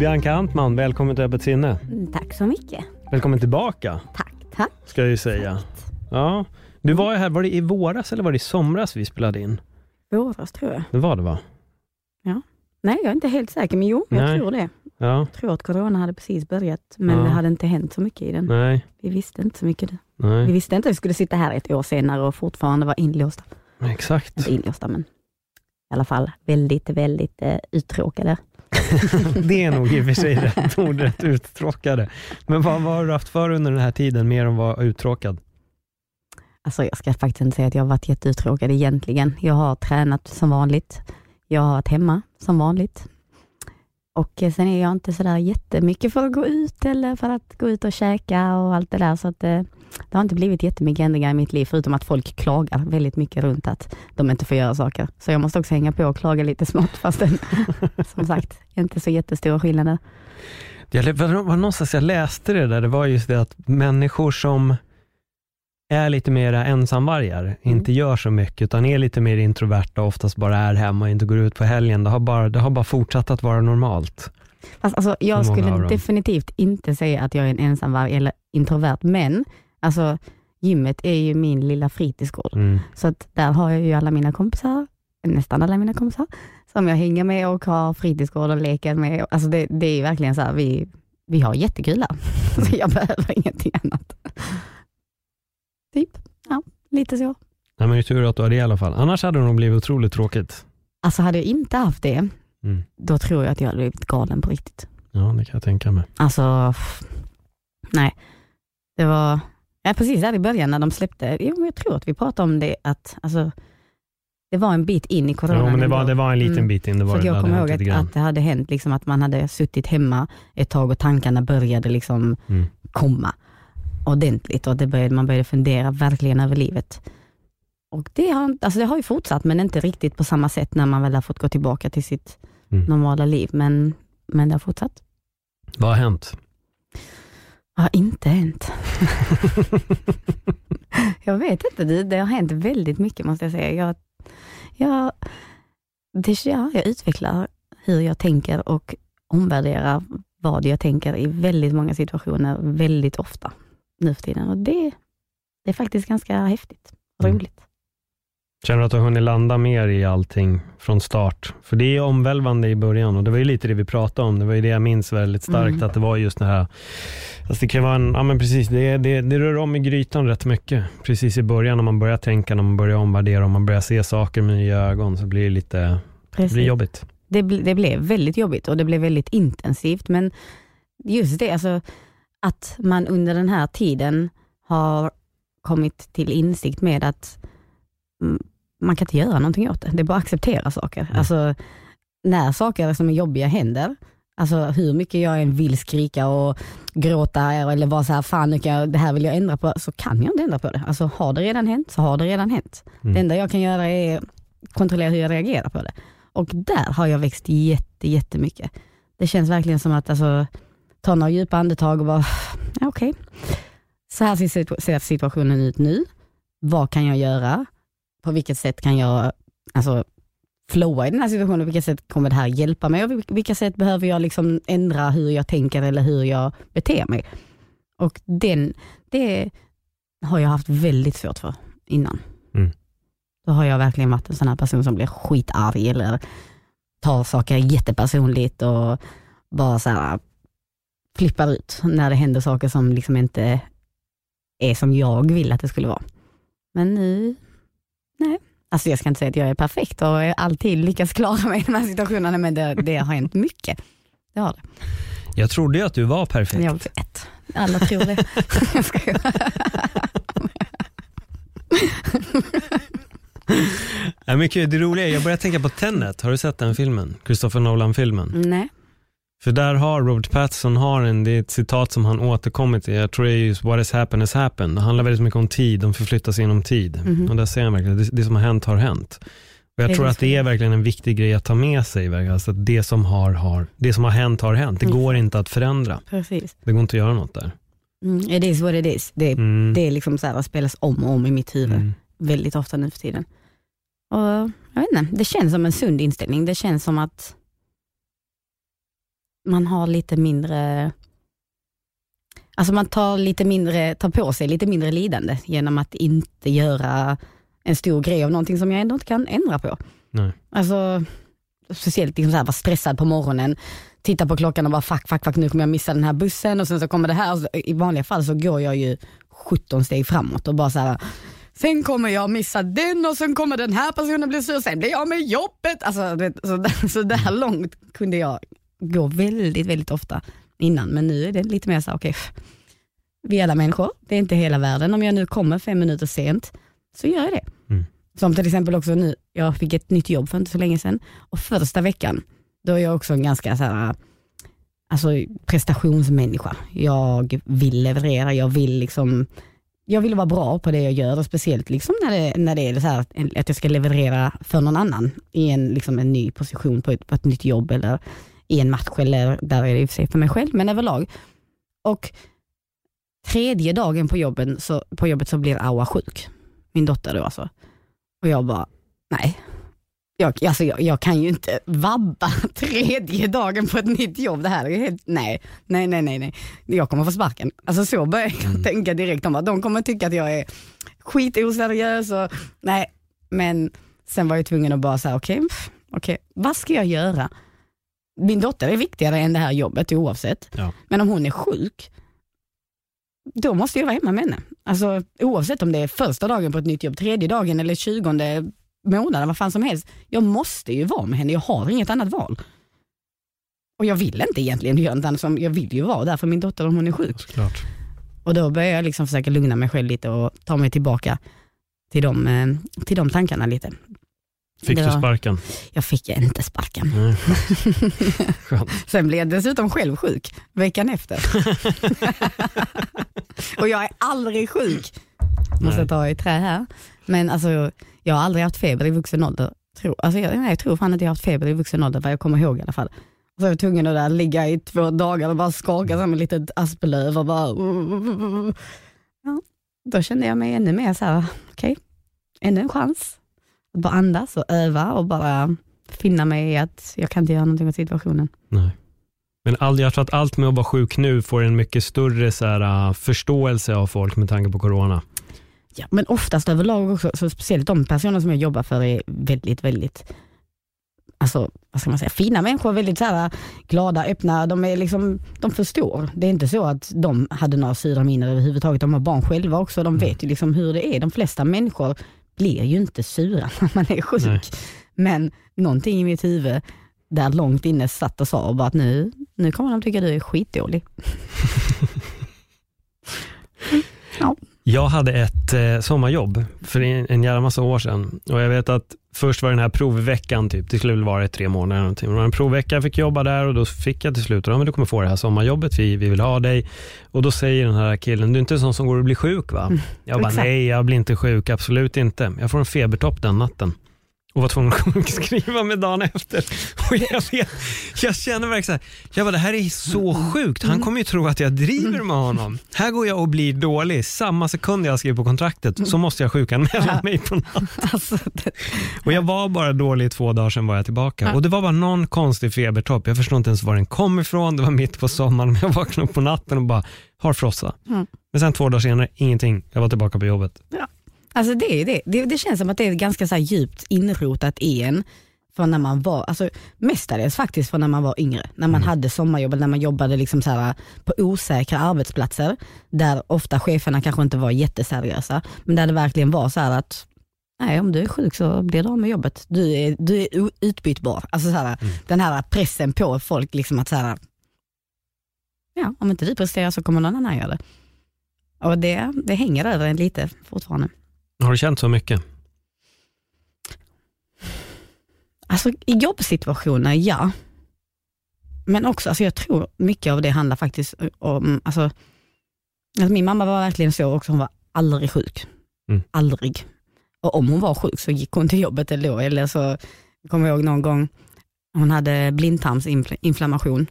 Bianca Antman, välkommen till Öppet sinne. Mm, Tack så mycket. Välkommen tillbaka, Tack, tack. ska jag ju säga. Ja. Du var ju här, var det i våras eller var det i somras vi spelade in? Våras tror jag. Det var det va? Nej, jag är inte helt säker, men jo, jag Nej. tror det. Ja, Jag tror att corona hade precis börjat, men Ja. det hade inte hänt så mycket i den. nej, Vi visste inte så mycket. Vi nej, visste inte att vi skulle sitta här ett år senare och fortfarande vara inlåsta. exakt. Inte inlåsta, men i alla fall väldigt, väldigt eh, uttråkade. Det är nog i och för sig rätt ord, rätt uttråkade. Men vad, vad har du haft för under den här tiden, mer än att vara uttråkad? Alltså jag ska faktiskt inte säga att jag har varit jätteuttråkad egentligen. Jag har tränat som vanligt. Jag har varit hemma som vanligt. Och eh, sen är jag inte sådär jättemycket för att gå ut eller för att gå ut och käka och allt det där. Så att eh, det har inte blivit jättemycket ändringar i mitt liv, förutom att folk klagar väldigt mycket runt att de inte får göra saker. Så jag måste också hänga på och klaga lite smått, fast det, som sagt, inte så jättestora skillnader. Det var någonstans jag läste det där, det var just det att människor som är lite mer ensamvargar, inte gör så mycket, utan är lite mer introverta och oftast bara är hemma och inte går ut på helgen. Det har bara, det har bara fortsatt att vara normalt. Fast alltså, jag skulle definitivt inte säga att jag är en ensamvarg eller introvert, men alltså, gymmet är ju min lilla fritidsgård. Mm. Så att där har jag ju alla mina kompisar, nästan alla mina kompisar, som jag hänger med och har fritidsgård och leker med. Alltså det, det är ju verkligen så här, vi, vi har jättekul här. Så jag behöver ingenting annat. Typ, ja, lite så. Nej, men det är tur att du har det i alla fall. Annars hade det nog blivit otroligt tråkigt. Alltså hade jag inte haft det, Mm. då tror jag att jag hade blivit galen på riktigt. Ja, det kan jag tänka mig. Alltså, nej. Det var, ja, precis där i början när de släppte, jo, men jag tror att vi pratade om det, att alltså, det var en bit in i corona. Ja, men det, var, det var en liten Mm. bit in. Det var För det, jag kommer ihåg att, att det hade hänt liksom att man hade suttit hemma ett tag och tankarna började liksom Mm. komma ordentligt och det började, man började fundera verkligen över livet. Och det har, alltså det har ju fortsatt, men inte riktigt på samma sätt när man väl har fått gå tillbaka till sitt Mm. normala liv. Men, men det har fortsatt. Vad har hänt? Vad har inte hänt? jag vet inte, det, det har hänt väldigt mycket måste jag säga. Jag, jag, det, ja, jag utvecklar hur jag tänker och omvärderar vad jag tänker i väldigt många situationer, väldigt ofta nu för tiden. Och det, det är faktiskt ganska häftigt och Mm. Känner du att du har hunnit landa mer i allting från start? För det är omvälvande i början och det var ju lite det vi pratade om. Det var ju det jag minns väldigt starkt, Mm. att det var just det här, alltså det kan vara en, ja men precis, det, det, det rör om i grytan rätt mycket. Precis i början när man börjar tänka, när man börjar omvärdera och man börjar se saker med nya ögon så blir det lite, det blir jobbigt. det, det blev väldigt jobbigt och det blev väldigt intensivt. Men just det, alltså, att man under den här tiden har kommit till insikt med att man kan inte göra någonting åt det. Det är bara att acceptera saker. Mm. Alltså, när saker som är jobbiga händer, alltså hur mycket jag än vill skrika och gråta eller vara så här, fan nu kan jag, det här vill jag ändra på, så kan jag inte ändra på det. Alltså har det redan hänt, så har det redan hänt. Mm. Det enda jag kan göra är kontrollera hur jag reagerar på det. Och där har jag växt jätte, jättemycket. Det känns verkligen som att alltså, ta några djupa andetag och bara, ja, okej. Så här ser situationen ut nu. Vad kan jag göra? På vilket sätt kan jag alltså, flowa i den här situationen? På vilket sätt kommer det här hjälpa mig? Och på vilka sätt behöver jag liksom ändra hur jag tänker eller hur jag beter mig? Och den, det har jag haft väldigt svårt för innan. Mm. Då har jag verkligen varit en sån här person som blir skitarg eller tar saker jättepersonligt och bara så här flippar ut när det händer saker som liksom inte är som jag vill att det skulle vara. Men nu, Nej. Alltså jag ska inte säga att jag är perfekt och alltid lyckas klara mig i de här situationerna, men det, det har hänt mycket. Det har det. Jag trodde ju att du var perfekt. Jag vet. Alla tror det. jag skojar. Nej, men det roliga är, jag börjar tänka på Tenet. Har du sett den filmen? Christopher Nolan-filmen? Nej. För där har Robert Pattinson har en, det är ett citat som han återkommit till, jag tror det är just what has happened has happened. Det handlar väldigt mycket om tid, de förflyttas genom tid. Mhm. Och där säger han verkligen, det, det som har hänt har hänt. Och jag tror att det är verkligen en viktig grej att ta med sig, alltså att det som har, har, det som har hänt har hänt. Det Mm. går inte att förändra. Precis. Det går inte att göra något där. Mm, it is what it is. Det, Mm. det är liksom så här, spelas om och om i mitt huvud Mm. väldigt ofta nu för tiden. Och jag vet inte, det känns som en sund inställning. Det känns som att man har lite mindre Alltså man tar, lite mindre, tar på sig lite mindre lidande genom att inte göra en stor grej av någonting som jag ändå inte kan ändra på. Nej. Alltså, speciellt liksom så här, vara stressad på morgonen, titta på klockan och bara fuck, fuck, fuck, nu kommer jag missa den här bussen och sen så kommer det här. Och så, I vanliga fall så går jag ju 17 steg framåt och bara så här, sen kommer jag missa den och sen kommer den här personen bli sur, sen blir jag med jobbet. Alltså, så, där, så där långt kunde jag gå väldigt, väldigt ofta innan, men nu är det lite mer så okej, vi är alla människor, det är inte hela världen. Om jag nu kommer fem minuter sent, så gör jag det. Mm. Som till exempel också nu, jag fick ett nytt jobb för inte så länge sedan och första veckan, då är jag också en ganska så här, alltså prestationsmänniska. Jag vill leverera, jag vill liksom jag vill vara bra på det jag gör och speciellt liksom när, det, när det är så här, att jag ska leverera för någon annan i en, liksom en ny position på ett, på ett nytt jobb eller i en match eller där är det i och för sig för mig själv, men överlag. Och tredje dagen på, jobben, så, på jobbet så blir Aua sjuk, min dotter då alltså. Och jag bara, nej. Jag, alltså jag, jag kan ju inte vabba tredje dagen på ett nytt jobb. Det här är helt, nej, nej, nej, nej, nej. Jag kommer få sparken. Alltså så börjar jag Mm. tänka direkt om att de kommer tycka att jag är skitoseriös och nej. Men sen var jag tvungen att bara säga, okej, pff, okej, vad ska jag göra? Min dotter är viktigare än det här jobbet oavsett. Ja. Men om hon är sjuk, då måste jag vara hemma med henne. Alltså, oavsett om det är första dagen på ett nytt jobb, tredje dagen eller tjugonde månaden, vad fan som helst. Jag måste ju vara med henne, jag har inget annat val. Och jag vill inte egentligen göra något annat, som jag vill ju vara där för min dotter om hon är sjuk. Såklart. Och då börjar jag liksom försöka lugna mig själv lite och ta mig tillbaka till de, eh, till de tankarna lite. Fick du sparken? Jag fick inte sparken. Nej. Skönt. Sen blev jag dessutom själv sjuk veckan efter. och jag är aldrig sjuk. Måste ta i trä här. Men alltså, jag har aldrig haft feber i vuxen ålder. Tror, alltså, jag, nej, jag tror fan att jag har haft feber i vuxen ålder, vad jag kommer ihåg i alla fall. Så jag var tvungen att där ligga i två dagar och bara skaka som ett litet asplöv och bara... Ja, då kände jag mig ännu mer så här, okej, ännu en chans. Bara andas och öva och bara finna mig i att jag kan inte göra någonting åt situationen. Nej. Men all, jag tror att allt med att vara sjuk nu får en mycket större så här, uh, förståelse av folk med tanke på corona. Ja, men oftast överlag också, så speciellt de personer som jag jobbar för är väldigt, väldigt Alltså, vad ska man säga, fina människor, väldigt så här, glada, öppna, de, är liksom, de förstår. Det är inte så att de hade några sura minnen överhuvudtaget, de har barn själva också, de Mm. vet ju liksom hur det är. De flesta människor blir ju inte sura när man är sjuk. Nej. Men någonting i mitt huvud där långt inne satt och sa bara att nu, nu kommer de tycka du är skitdålig. Jag hade ett eh, sommarjobb för en, en jävla massa år sedan och jag vet att först var den här provveckan, typ, det skulle väl vara i tre månader någonting. Det var en provvecka, jag fick jobba där och då fick jag till slut, ja, men du kommer få det här sommarjobbet, vi, vi vill ha dig. Och då säger den här killen, du är inte sån som går och blir sjuk va? Jag bara, exakt. nej jag blir inte sjuk, absolut inte. Jag får en febertopp den natten och var tvungen att sjukskriva mig dagen efter. Och jag, vet, jag känner verkligen så här, jag bara, det här är så sjukt. Han kommer ju tro att jag driver med honom. Här går jag och blir dålig. Samma sekund jag skriver på kontraktet så måste jag sjukanmäla mig på natten. Alltså, Och jag var bara dålig i två dagar, sen var jag tillbaka. Ja. Och det var bara någon konstig febertopp. Jag förstår inte ens var den kom ifrån. Det var mitt på sommaren, men jag vaknade upp på natten och bara har frossa. Mm. Men sen två dagar senare, ingenting. Jag var tillbaka på jobbet. Alltså det, är det. Det, det känns som att det är ganska så här djupt inrotat i en från när man var, alltså mestadels faktiskt från när man var yngre. När man hade sommarjobb eller när man jobbade liksom så här på osäkra arbetsplatser där ofta cheferna kanske inte var jätteseriösa. Men där det verkligen var så här att nej om du är sjuk så blir du av med jobbet. Du är, du är utbytbar. Alltså så här, Den här pressen på folk liksom att så här, ja om inte du presterar så kommer någon annan göra det. Och det, det hänger över en lite fortfarande. Har du känt så mycket? Alltså i jobbsituationer, ja. Men också, alltså jag tror mycket av det handlar faktiskt om, alltså, alltså min mamma var verkligen så också, hon var aldrig sjuk. Mm. Aldrig. Och om hon var sjuk så gick hon till jobbet ändå, eller så kommer jag ihåg någon gång, hon hade blindtarmsinflammation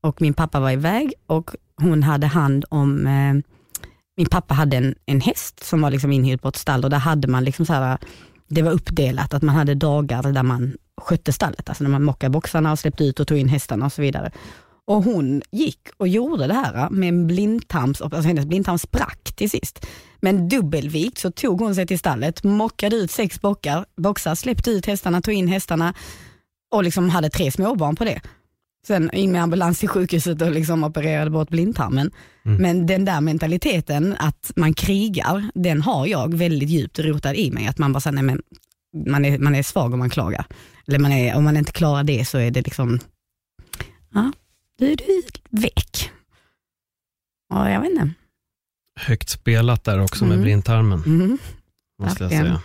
och min pappa var iväg och hon hade hand om, eh, min pappa hade en, en häst som var liksom inhyrd på ett stall och där hade man liksom så här, det var uppdelat att man hade dagar där man skötte stallet, alltså när man mockade boxarna och släppte ut och tog in hästarna och så vidare. Och hon gick och gjorde det här med en blindtarms, alltså hennes blindtarm sprack till sist. Men dubbelvikt så tog hon sig till stallet, mockade ut sex bockar, boxar, släppte ut hästarna, tog in hästarna och liksom hade tre småbarn på det. Sen in med ambulans till sjukhuset och liksom opererade bort blindtarmen. Mm. Men den där mentaliteten att man krigar, den har jag väldigt djupt rotad i mig. Att man bara säger, nej men man är, man är svag om man klagar. Eller man är, om man inte klarar det så är det liksom, ja, då är du vek. Ja, jag vet inte. Högt spelat där också med Mm. blindtarmen, Mm. måste jag säga.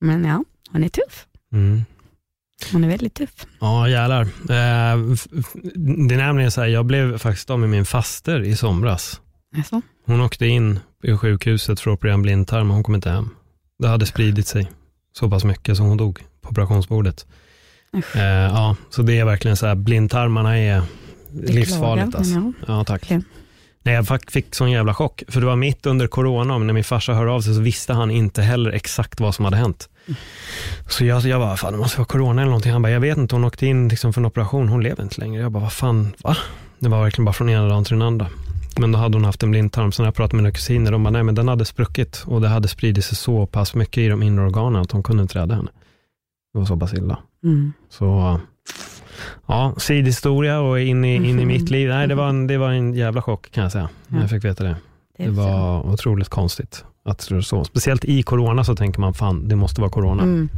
Men ja, hon är tuff. Mm. Hon är väldigt tuff. Ja, jävlar. Eh, det är nämligen så här, jag blev faktiskt av med min faster i somras. Alltså. Hon åkte in i sjukhuset för att operera en blindtarm och hon kom inte hem. Det hade spridit sig så pass mycket som hon dog på operationsbordet. Usch. Eh, ja, så det är verkligen så här, blindtarmarna är livsfarligt. Beklagar, Alltså. Ja, tack. Verkligen. Nej, jag fick- fick sån jävla chock, för det var mitt under corona, men när min farsa hörde av sig så visste han inte heller exakt vad som hade hänt. Så jag, jag bara, fan det måste vara corona eller någonting. Han bara, jag vet inte, hon åkte in liksom för en operation, hon lever inte längre. Jag bara, vad fan, va? Det var verkligen bara från ena dagen till den andra. Men då hade hon haft en blindtarm, så när jag pratade med mina kusiner, de bara, nej men den hade spruckit och det hade spridit sig så pass mycket i de inre organen att de kunde inte rädda henne. Det var så pass illa. Mm. Så ja, sidhistoria och in i, in i Mhm. mitt liv. Nej, det var, en, det var en jävla chock kan jag säga, när Ja. jag fick veta det. Det, Det var otroligt konstigt att det var så. Speciellt i corona så tänker man, fan det måste vara corona. Mm.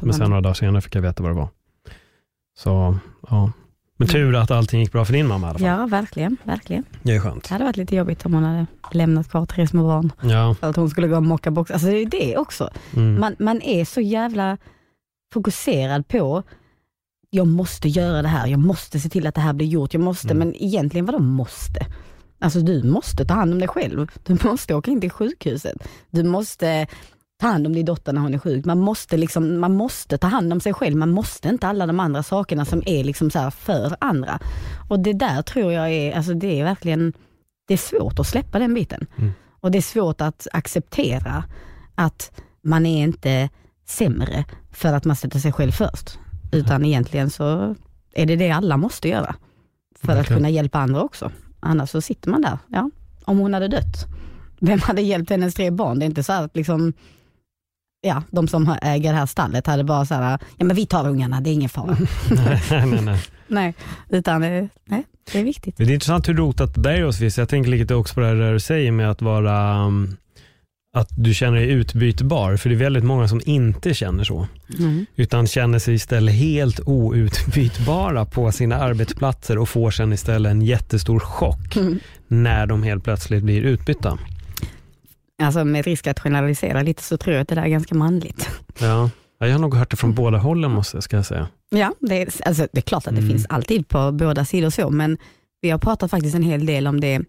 Men sen några dagar senare fick jag veta vad det var. Så ja, men tur att allting gick bra för din mamma i alla fall. Ja, verkligen. verkligen. Det är skönt. Det hade varit lite jobbigt om hon hade lämnat kvar tre små barn. Ja, För att hon skulle gå och mocka box. Alltså det är det också. mm. Man, man är så jävla fokuserad på, jag måste göra det här, jag måste se till att det här blir gjort, jag måste, Mm. men egentligen vadå måste? Alltså du måste ta hand om dig själv. Du måste åka in till sjukhuset. Du måste ta hand om din dotter när hon är sjuk. Man måste, liksom, man måste ta hand om sig själv. Man måste inte alla de andra sakerna som är liksom så här för andra. Och det där tror jag är, alltså det är verkligen, det är svårt att släppa den biten. Mm. Och det är svårt att acceptera att man är inte sämre för att man sätter sig själv först. Utan egentligen så är det det alla måste göra. För att Verkligen. kunna hjälpa andra också. Annars så sitter man där. Ja, om hon hade dött, vem hade hjälpt hennes tre barn? Det är inte så att liksom, ja, de som äger det här stallet hade bara så här, ja men vi tar ungarna, det är ingen fara. nej, nej, nej. nej, utan eh, nej, det är viktigt. Det är intressant hur rotat det där är hos vissa. Jag tänker lite också på det här du säger med att vara um, att du känner dig utbytbar, för det är väldigt många som inte känner så, Mm. utan känner sig istället helt outbytbara på sina arbetsplatser och får sen istället en jättestor chock Mm. när de helt plötsligt blir utbytta. Alltså med risk att generalisera lite så tror jag att det där är ganska manligt. Ja. Ja, Jag har nog hört det från båda hållen måste jag ska jag säga. Ja, det är, alltså, det är klart att det Mm. finns alltid på båda sidor så, men vi har pratat faktiskt en hel del om det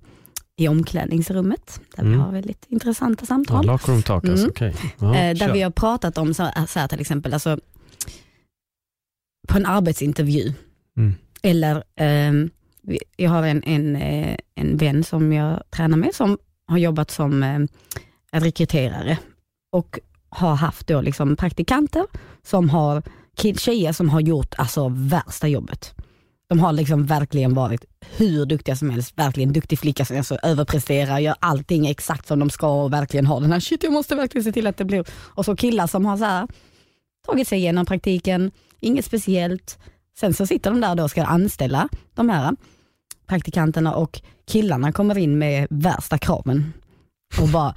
i omklädningsrummet, där Mm. vi har väldigt intressanta Ja, samtal. locker room talk alltså, Mm. okej. Ja, eh, där kör. vi har pratat om så, så här till exempel, alltså, på en arbetsintervju, Mm. eller vi- jag har en, en, eh, en vän som jag tränar med som har jobbat som eh, rekryterare och har haft då liksom praktikanter som har tjejer som har gjort alltså värsta jobbet. De har liksom verkligen varit hur duktiga som helst, verkligen duktig flicka som alltså överpresterar, gör allting exakt som de ska och verkligen har den här shit jag måste verkligen se till att det blir. Och så killar som har så här, tagit sig igenom praktiken, inget speciellt. Sen så sitter de där då och ska anställa de här praktikanterna och killarna kommer in med värsta kraven och bara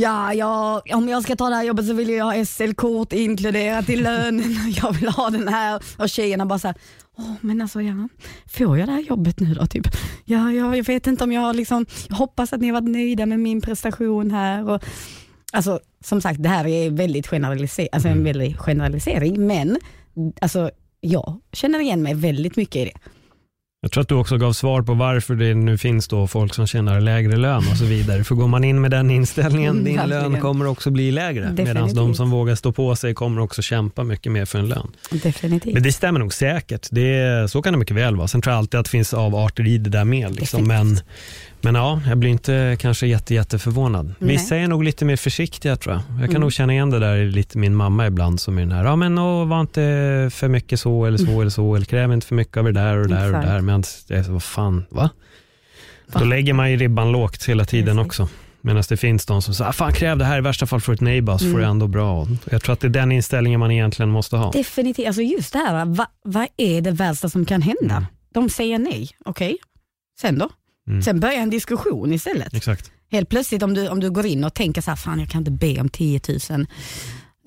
Ja, ja, om jag ska ta det här jobbet så vill jag ha SL-kort inkluderat i lönen. Jag vill ha den här. Och tjejerna bara så här, Åh, men alltså ja, får jag det här jobbet nu då? Typ. Ja, ja, jag vet inte om jag liksom, jag hoppas att ni har varit nöjda med min prestation här. Och, alltså, som sagt, det här är väldigt generaliser- alltså en väldigt generalisering, men alltså, jag känner igen mig väldigt mycket i det. Jag tror att du också gav svar på varför det nu finns då folk som tjänar lägre lön och så vidare. För går man in med den inställningen, Mm, din verkligen. lön kommer också bli lägre. Medan de som vågar stå på sig kommer också kämpa mycket mer för en lön. Definitivt. Men det stämmer nog säkert. Det, så kan det mycket väl vara. Sen tror jag alltid att det finns avarter i det där med. Liksom. Men, men ja, jag blir inte kanske jätte, jätteförvånad. Nej. Vissa är nog lite mer försiktiga tror jag. Jag kan Mm. nog känna igen det där i lite min mamma ibland som är den här, ja men åh, var inte för mycket så eller så eller så, eller kräv inte för mycket av det där och det där och det där. Men det är så, vad fan, va? Va? Då lägger man ju ribban lågt hela tiden Exakt. också. Medan det finns de som säger, ah, fan kräv det här, i värsta fall får du ett nej bara, så får Mm. du ändå bra. Jag tror att det är den inställningen man egentligen måste ha. Definitivt, alltså just det här, vad vad är det värsta som kan hända? Mm. De säger nej, okej. Sen då? Mm. Sen börjar en diskussion istället. Exakt. Helt plötsligt om du, om du går in och tänker så här, fan jag kan inte be om 10 000.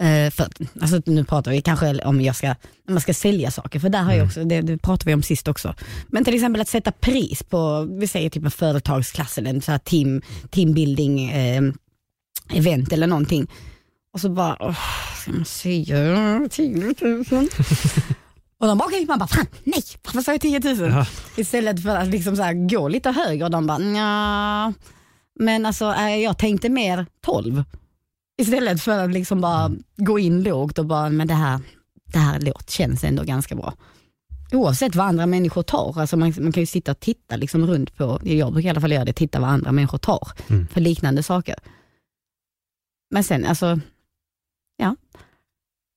Eh, för, alltså, nu pratar vi kanske om jag ska, man ska sälja saker, för där har jag Mm. också, det, det pratade vi om sist också. Men till exempel att sätta pris på, vi säger typ en företagsklass eller en så här team, teambuilding eh, event eller någonting. Och så bara, åh, ska man säga 10 000? Och de bara, okej, man bara, fan nej, varför sa jag 10 000? Ja. Istället för att liksom så här, gå lite högre och de bara, nja, men alltså eh, jag tänkte mer 12. Istället för att liksom bara gå in lågt och bara, men det här, det här låt känns ändå ganska bra. Oavsett vad andra människor tar, alltså man, man kan ju sitta och titta liksom runt på, jag brukar i alla fall göra det, titta vad andra människor tar Mm. för liknande saker. Men sen, alltså, ja,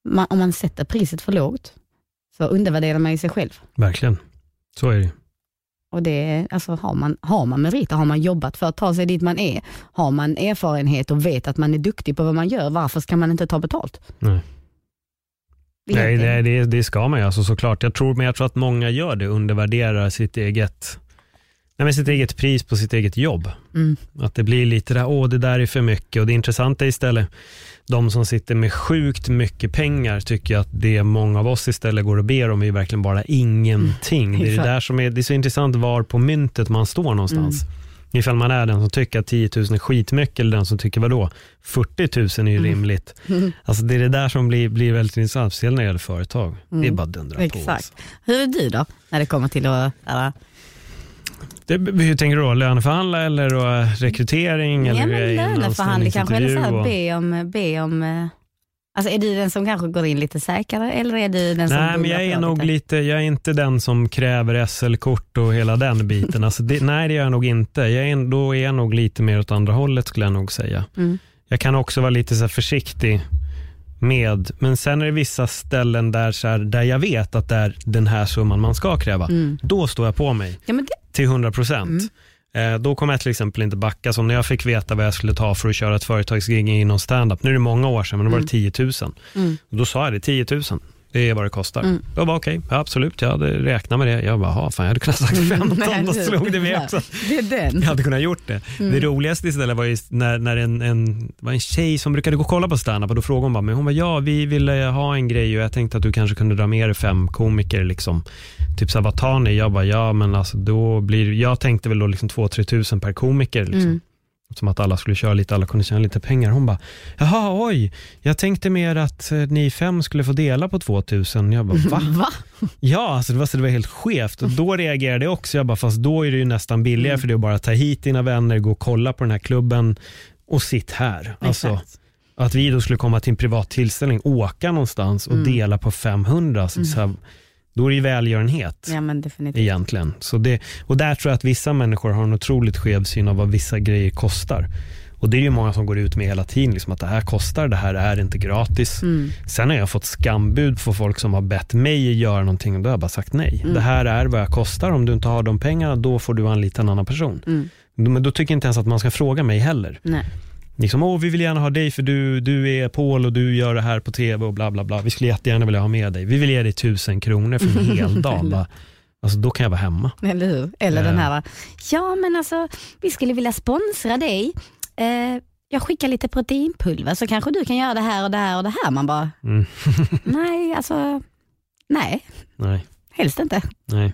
man, om man sätter priset för lågt så undervärderar man ju sig själv. Verkligen. Så är det. Och det, alltså, har, man, har man meriter, har man jobbat för att ta sig dit man är, har man erfarenhet och vet att man är duktig på vad man gör, varför ska man inte ta betalt? Nej. Nej, Egentligen. det, det, ska man ju alltså, såklart. Jag tror, men jag tror att många gör det, undervärderar sitt eget, nej, men sitt eget pris på sitt eget jobb. Mm. Att det blir lite där, åh det där är för mycket. Och det intressanta istället, de som sitter med sjukt mycket pengar tycker att det många av oss istället går och ber om är verkligen bara ingenting. det är det exakt. där som är, det är så intressant var på myntet man står någonstans. Ifall man är den som tycker att 10 000 är skitmycket eller den som tycker vadå, 40 000 är ju rimligt. Mm. Alltså det är det där som blir, blir väldigt intressant, speciellt när det gäller företag. Det är Mm. bara att dundra på. Exakt. Alltså. Hur är du då, när det kommer till att Det, hur tänker du då? Löneförhandla eller då rekrytering? ja, eller men det löneförhandling kanske, eller så här, och- be om, be om eh, Alltså är du den som kanske går in lite säkrare eller är du den som Nej, men jag är nog lite? lite, jag är inte den som kräver SL-kort och hela den biten. Alltså det, nej, det gör jag nog inte. Jag är, då är jag nog lite mer åt andra hållet skulle jag nog säga. Mm. Jag kan också vara lite så försiktig med, men sen är det vissa ställen där, så här, där jag vet att det är den här summan man ska kräva. Mm. Då står jag på mig Ja, men det, till 100 procent. Mm. Eh, Då kommer jag till exempel inte backa. Som när jag fick veta vad jag skulle ta för att köra ett företagsgig inom standup. Nu är det många år sedan, men då var det 10 000. mm. Då sa jag det, 10 000. Det är vad det kostar. Mm. Då var okej, ja, absolut, jag hade räknat med det. Jag bara, "Ha, fan jag hade kunnat sagt 15, Nej, då det- slog det ja. också. det är den. Jag hade kunnat gjort det. Mm. Det roligaste istället var ju när, när en, en, var en tjej som brukade gå och kolla på standup och då frågade hon bara, men hon bara, ja vi ville ha en grej och jag tänkte att du kanske kunde dra med dig fem komiker liksom. Typ såhär, vad tar ni? Jag bara, ja men alltså då blir, jag tänkte väl då liksom 2-3 tusen per komiker liksom. Mm. Som att alla skulle köra lite, alla kunde tjäna lite pengar. Hon bara, jaha oj, jag tänkte mer att eh, ni fem skulle få dela på 2000. Jag bara, va? Va? Ja, alltså det, var, så det var helt skevt. Och då reagerade jag också. Jag bara, fast då är det ju nästan billigare Mm. för det är att bara ta hit dina vänner, gå och kolla på den här klubben och sitt här. Alltså, Exakt. att vi då skulle komma till en privat tillställning, åka någonstans och Mm. dela på 500. Så, så här, då är det ju välgörenhet Ja men definitivt. egentligen. Så det, och där tror jag att vissa människor har en otroligt skev syn av vad vissa grejer kostar. Och det är ju många som går ut med hela tiden, liksom att det här kostar, det här är inte gratis. Mm. Sen har jag fått skambud för folk som har bett mig göra någonting och då har jag bara sagt nej. Mm. Det här är vad jag kostar, om du inte har de pengarna då får du anlita en annan person. Mm. Men då tycker jag inte ens att man ska fråga mig heller. Nej. Liksom, åh vi vill gärna ha dig för du, du är Paul och du gör det här på tv och bla bla bla. Vi skulle jättegärna vilja ha med dig. Vi vill ge dig tusen kronor för en hel dag. Bara, Alltså då kan jag vara hemma. Eller hur? Eller Ja. den här, ja men alltså vi skulle vilja sponsra dig. Eh, jag skickar lite proteinpulver så kanske du kan göra det här och det här och det här. Man bara, Mm. nej alltså, nej, Nej, helst inte. nej.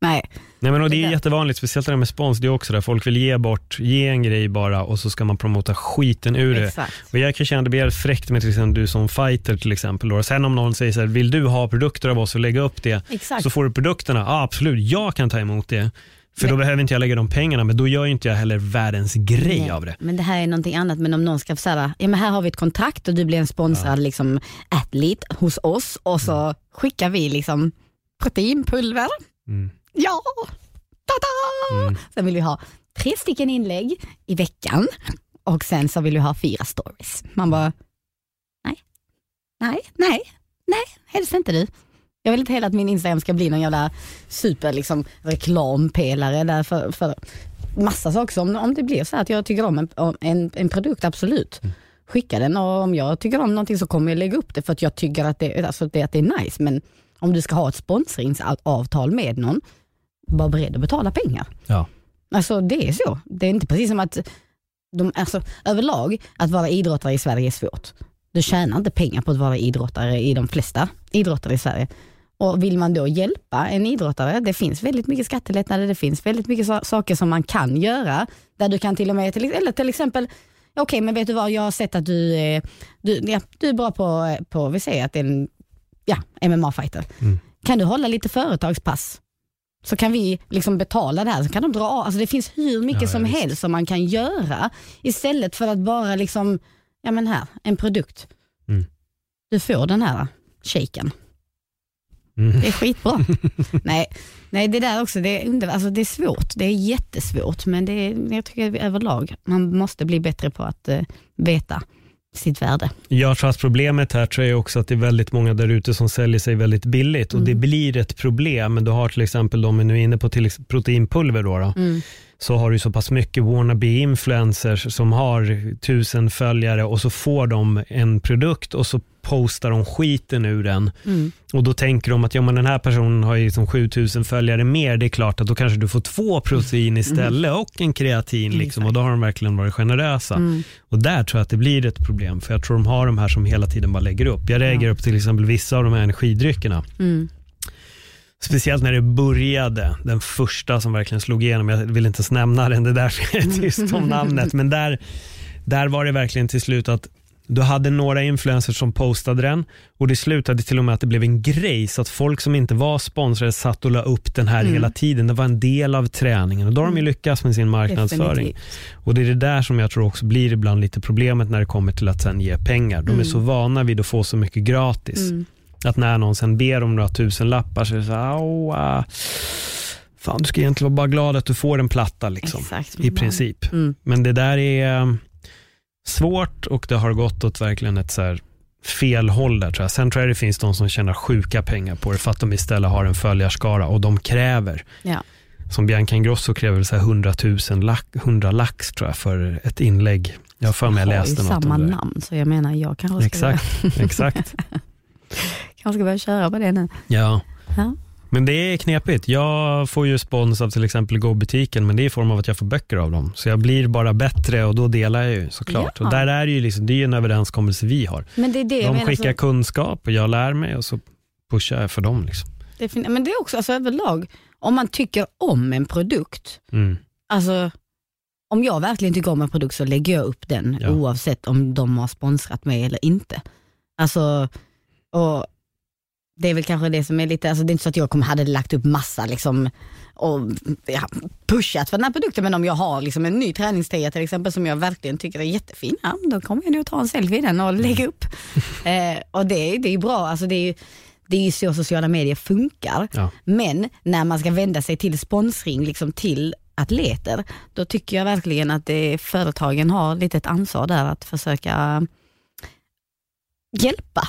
Nej, Nej, men och det är Det- jättevanligt, speciellt det där med spons. Det är också där folk vill ge bort, ge en grej bara och så ska man promota skiten ur det. exakt. Och jag kan känna det blir fräckt med till exempel du som fighter till exempel. Då. Sen om någon säger så här, vill du ha produkter av oss och lägga upp det, exakt. så får du produkterna. Ja, absolut, jag kan ta emot det. För då Men- behöver inte jag lägga de pengarna, men då gör ju inte jag heller världens grej Nej, av det. Men det här är någonting annat. Men om någon ska säga, ja men här har vi ett kontrakt och du blir en sponsrad liksom athlete hos oss och så skickar vi liksom proteinpulver. Mm. Ja, tada! Mm. Sen vill vi ha tre stycken inlägg i veckan och sen så vill vi ha fyra stories. Man bara, nej, nej, nej, nej, helst inte du. Jag vill inte heller att min Instagram ska bli någon jävla super liksom, reklampelare där för, för massa saker. Så om, om det blir så här att jag tycker om en, om en, en produkt, absolut. Skicka den och om jag tycker om någonting så kommer jag lägga upp det för att jag tycker att det, alltså det, att det är nice. Men om du ska ha ett sponsringsavtal med någon, var beredd att betala pengar. Ja. Alltså det är så. Det är inte precis som att, de, alltså, överlag, att vara idrottare i Sverige är svårt. Du tjänar inte pengar på att vara idrottare i de flesta idrottare i Sverige. Och vill man då hjälpa en idrottare, det finns väldigt mycket skattelättnader, det finns väldigt mycket sa- saker som man kan göra, där du kan till och med, till, eller till exempel, okej men vet du vad, jag har sett att du, är- du, ja, du är bra på, på, vi säger att det är en ja, MMA-fighter. Mm. Kan du hålla lite företagspass? Så kan vi liksom betala det här, så kan de dra av. Alltså det finns hur mycket Ja, som visst. helst som man kan göra istället för att bara liksom, ja men här, en produkt. Mm. Du får den här shaken. Mm. Det är skitbra. nej, nej, det där också, det är, under, alltså det är svårt. Det är jättesvårt, men det är, jag tycker överlag, man måste bli bättre på att eh, veta sitt värde. Jag tror att problemet här tror jag också att det är väldigt många där ute som säljer sig väldigt billigt och Mm. det blir ett problem. Du har till exempel, om vi nu är inne på proteinpulver då, då Mm. Så har du så pass mycket wannabe influencers som har tusen följare och så får de en produkt och så postar de skiten ur den. Mm. Och då tänker de att ja, men den här personen har ju liksom 7000 följare mer, det är klart att då kanske du får två protein istället och en kreatin. Liksom, och då har de verkligen varit generösa. Mm. Och där tror jag att det blir ett problem, för jag tror de har de här som hela tiden bara lägger upp. Jag reagerar Ja. på till exempel vissa av de här energidryckerna. Mm. Speciellt när det började, den första som verkligen slog igenom. Jag vill inte ens nämna den, det är därför jag är tyst om namnet. Men där, där var det verkligen till slut att du hade några influencers som postade den och det slutade till och med att det blev en grej så att folk som inte var sponsrade satt och la upp den här Mm. hela tiden. Det var en del av träningen och då har de ju lyckats med sin marknadsföring. Definitivt. Och det är det där som jag tror också blir ibland lite problemet när det kommer till att sen ge pengar. De är Mm. så vana vid att få så mycket gratis. Mm. Att när någon sen ber om några tusen lappar så är det så här, "Au, ah, fan du ska egentligen vara bara glad att du får en platta liksom. Exakt. I princip. Mm. Men det där är eh, svårt och det har gått åt verkligen ett så här fel håll där tror jag. Sen tror jag det finns de som tjänar sjuka pengar på det för att de istället har en följarskara och de kräver. Ja. Som Bianca Ingrosso kräver så här 100 000 lax, 100 lax tror jag för ett inlägg. Jag har för mig jag läste något samma namn så jag menar jag kanske ska, Exakt, exakt. kanske ska börja köra på det nu. Ja. Ja. Men det är knepigt. Jag får ju spons av till exempel Go-butiken, men det är i form av att jag får böcker av dem. Så jag blir bara bättre och då delar jag ju såklart. Ja. Och där är det ju liksom, det är en överenskommelse vi har. Men det är det De skickar Så, kunskap och jag lär mig och så pushar jag för dem. Liksom. defin- men det är också alltså, överlag, om man tycker om en produkt, Mm. alltså om jag verkligen tycker om en produkt så lägger jag upp den Ja. oavsett om de har sponsrat mig eller inte. Alltså, och det är väl kanske det som är lite, alltså det är inte så att jag kommer, hade lagt upp massa liksom och ja, pushat för den här produkten, men om jag har liksom en ny träningströja till exempel som jag verkligen tycker är jättefin, ja, då kommer jag nog ta en selfie i den och lägga upp. eh, och det, är- det är ju bra, alltså det är ju det är ju så sociala medier funkar. Ja. Men när man ska vända sig till sponsring liksom till atleter, då tycker jag verkligen att det, företagen har lite ett ansvar där att försöka hjälpa.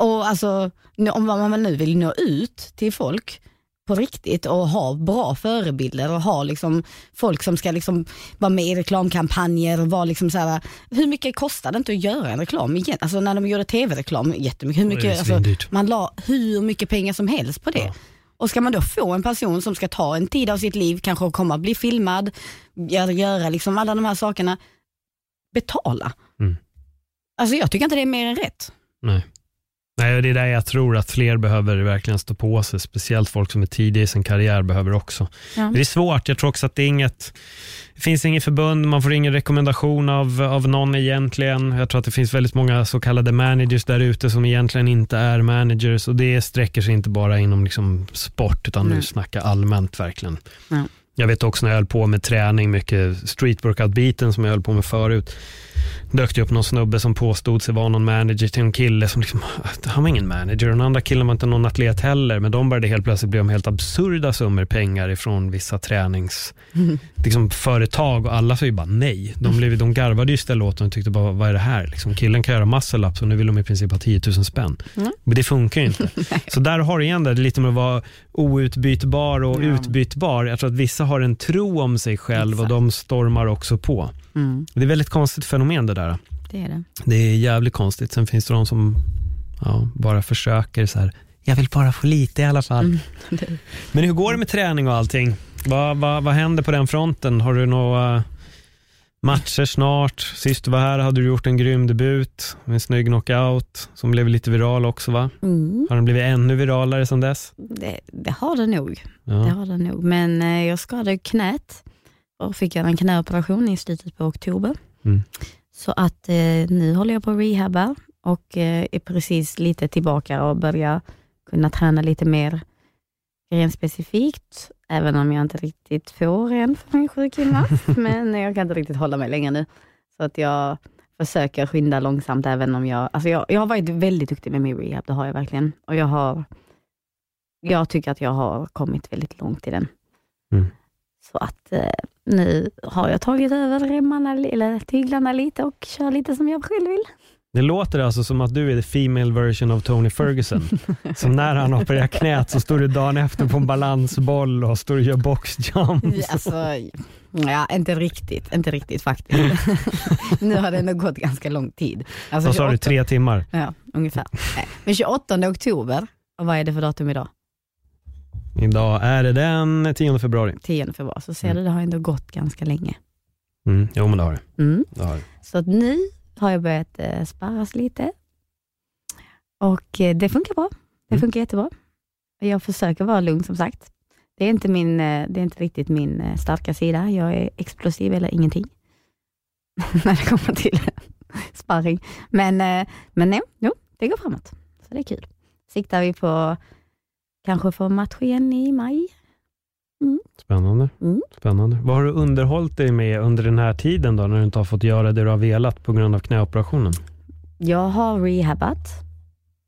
Och alltså, om man nu vill nå ut till folk på riktigt och ha bra förebilder och ha liksom folk som ska liksom vara med i reklamkampanjer och vara liksom så här, hur mycket kostar det inte att göra en reklam igen? Alltså när de gjorde tv-reklam, jättemycket. Hur mycket, alltså, man la hur mycket pengar som helst på det. Ja. Och ska man då få en person som ska ta en tid av sitt liv, kanske komma bli filmad, göra, göra liksom alla de här sakerna, betala. Mm. Alltså jag tycker inte det är mer än rätt. Nej. Nej, det är där jag tror att fler behöver verkligen stå på sig. Speciellt folk som är tidiga i sin karriär behöver också. Ja. Det är svårt. Jag tror också att det är inget det finns inget förbund, man får ingen rekommendation av, av någon egentligen. Jag tror att det finns väldigt många så kallade managers där ute som egentligen inte är managers och det sträcker sig inte bara inom liksom sport utan Nej. nu snackar allmänt verkligen. Ja. Jag vet också när jag höll på med träning, mycket street workout-biten som jag höll på med förut, dök det upp någon snubbe som påstod sig vara någon manager till en kille som liksom, han var ingen manager och den andra killen var inte någon atlet heller, men de började helt plötsligt bli om helt absurda summor pengar ifrån vissa tränings liksom, företag och alla sa ju bara nej. De, blev, de garvade ju istället åt dem och tyckte bara, vad är det här? Liksom, killen kan göra muscle ups och nu vill de i princip ha 10 000 spänn. Mm. Men det funkar ju inte. Så där har du igen det, det är lite med att vara outbytbar och Ja. utbytbar. Jag tror att vissa har en tro om sig själv och Exakt. de stormar också på. Mm, Det är ett väldigt konstigt fenomen det där. det är det. Det är jävligt konstigt. Sen finns det de som ja, bara försöker så här, jag vill bara få lite i alla fall. Mm. Men hur går det med träning och allting? Vad, vad, vad händer på den fronten? Har du några matcher snart? Sist du var här hade du gjort en grym debut med en snygg knockout som blev lite viral också va? Mm, Har den blivit ännu viralare sedan dess? det, det har det nog. Det Ja. har nog. Men eh, jag skadade knät och fick göra en knäoperation i slutet på oktober. Mm. Så att eh, nu håller jag på att rehabba och eh, är precis lite tillbaka och börjar kunna träna lite mer grenspecifikt, även om jag inte riktigt får än för min sjukgymnast. men jag kan inte riktigt hålla mig längre nu. Så att jag försöker skynda långsamt även om jag, alltså jag, jag har varit väldigt duktig med min rehab, det har jag verkligen. Och jag har, jag tycker att jag har kommit väldigt långt i den. Mm. Så att eh, nu har jag tagit över remmarna, eller tyglarna lite och kör lite som jag själv vill. Det låter alltså som att du är the female version av Tony Ferguson. som när han opererar knät så står du dagen efter på en balansboll och står och gör boxjumps. Alltså, ja, inte riktigt, inte riktigt faktiskt. nu har det ändå gått ganska lång tid. Alltså, Vad sa du, 28 tre timmar? Ja, ungefär. Men 28 oktober, och vad är det för datum idag? Idag är det den 10 februari. 10 februari, så ser Mm. du, det har ändå gått ganga länge. Mm, jo men det har det. Mm. det, har det. Så att nu har jag börjat eh, sparras lite och eh, det funkar bra. Det Mm. funkar jättebra. Jag försöker vara lugn som sagt. Det är inte, min, eh, det är inte riktigt min eh, starka sida. Jag är explosiv eller ingenting när det kommer till sparring. Men, eh, men nej, jo, det går framåt. Så det är kul. Siktar vi på kanske få match igen i maj. Spännande. Mm. Spännande. Vad har du underhållit dig med under den här tiden då, när du inte har fått göra det du har velat på grund av knäoperationen? Jag har rehabat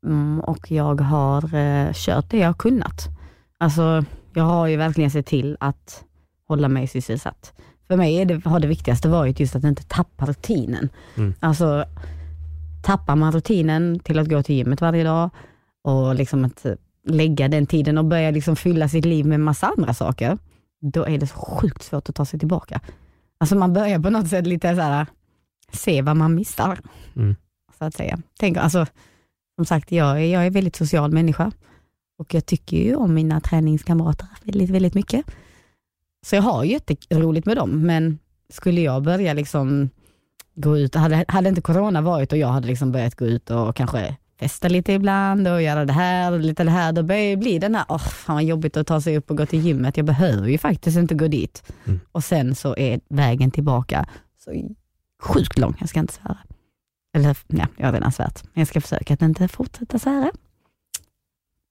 mm, och jag har eh, kört det jag har kunnat. Alltså, jag har ju verkligen sett till att hålla mig sysselsatt. För mig det, har det viktigaste varit just att inte tappa rutinen. Mm. Alltså, tappar man rutinen till att gå till gymmet varje dag och liksom att lägga den tiden och börja liksom fylla sitt liv med massa andra saker, då är det så sjukt svårt att ta sig tillbaka. Alltså man börjar på något sätt lite så här, se vad man missar Mm. så att säga. Tänk, alltså, som sagt, jag är, jag är väldigt social människa och jag tycker ju om mina träningskamrater väldigt, väldigt mycket. Så jag har jätteroligt med dem, men skulle jag börja liksom gå ut, hade, hade inte corona varit och jag hade liksom börjat gå ut och kanske festa lite ibland och göra det här och lite det här, då börjar det bli den här, åh fan vad jobbigt att ta sig upp och gå till gymmet, jag behöver ju faktiskt inte gå dit. Mm. Och sen så är vägen tillbaka så sjukt lång, jag ska inte svära. Eller ja, jag har redan svärt, men jag ska försöka att inte fortsätta svära.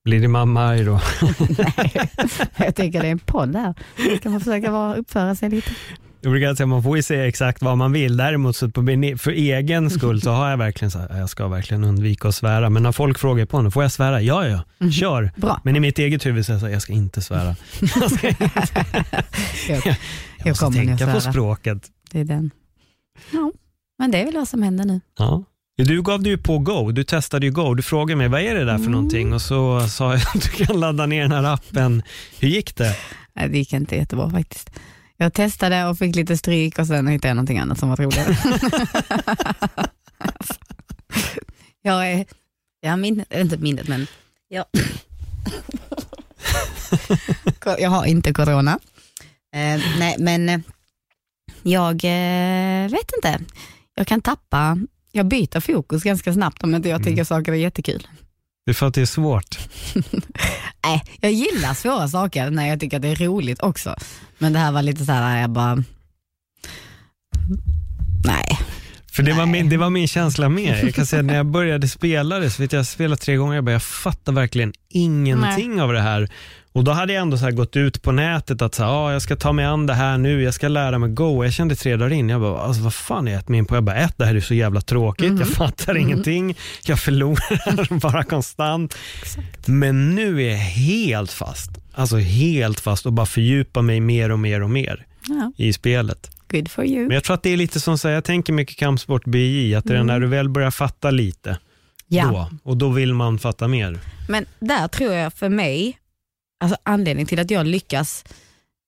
Blir din mamma arg då? Nej, jag tycker det är en podd här. Ska man försöka vara, uppföra sig lite. Jag brukar säga man får ju säga exakt vad man vill. Däremot så på min, för egen skull så har jag verkligen så här, jag ska verkligen undvika att svära. Men när folk frågar på mig, får jag svära? Ja, ja, ja. kör. Bra. Men i mitt eget huvud så är jag så här, jag ska inte svära. Jag, ska inte, Jag, jag jag måste tänka på språket. Det är den. Ja, men det är väl vad som händer nu. Ja. Du gav dig ju på Go, du testade ju Go. Du frågade mig, vad är det där för Mm. någonting? Och så sa jag att du kan ladda ner den här appen. Hur gick det? Nej, det gick inte jättebra faktiskt. Jag testade och fick lite stryk och sen hittade jag någonting annat som var roligare. jag är, jag minnet, inte minnet men jag, jag har inte corona. Eh, nej men eh, jag eh, vet inte. Jag kan tappa, jag byter fokus ganska snabbt om inte jag tycker saker är jättekul. Det är för att det är svårt. Nej, jag gillar svåra saker när jag tycker att det är roligt också. Men det här var lite så här, jag bara, nej. För det var, min, det var min känsla med. Jag kan säga när jag började spela det, så vet jag, jag spelade tre gånger, jag bara, jag fattar verkligen ingenting av det här. Och då hade jag ändå så gått ut på nätet att så här, ah, jag ska ta mig an det här nu, jag ska lära mig Go. Jag kände tre dagar in, jag bara, alltså, vad fan är jag mig in på? Jag bara, ett, det här är så jävla tråkigt, Mm. jag fattar ingenting, jag förlorar bara konstant. Men nu är jag helt fast, alltså helt fast och bara fördjupar mig mer och mer och mer Ja, i spelet. good for you. Men jag tror att det är lite som, så här, jag tänker mycket kampsport BI, att det är Mm. när du väl börjar fatta lite, Ja. då, och då vill man fatta mer. Men där tror jag för mig, alltså anledningen till att jag lyckas,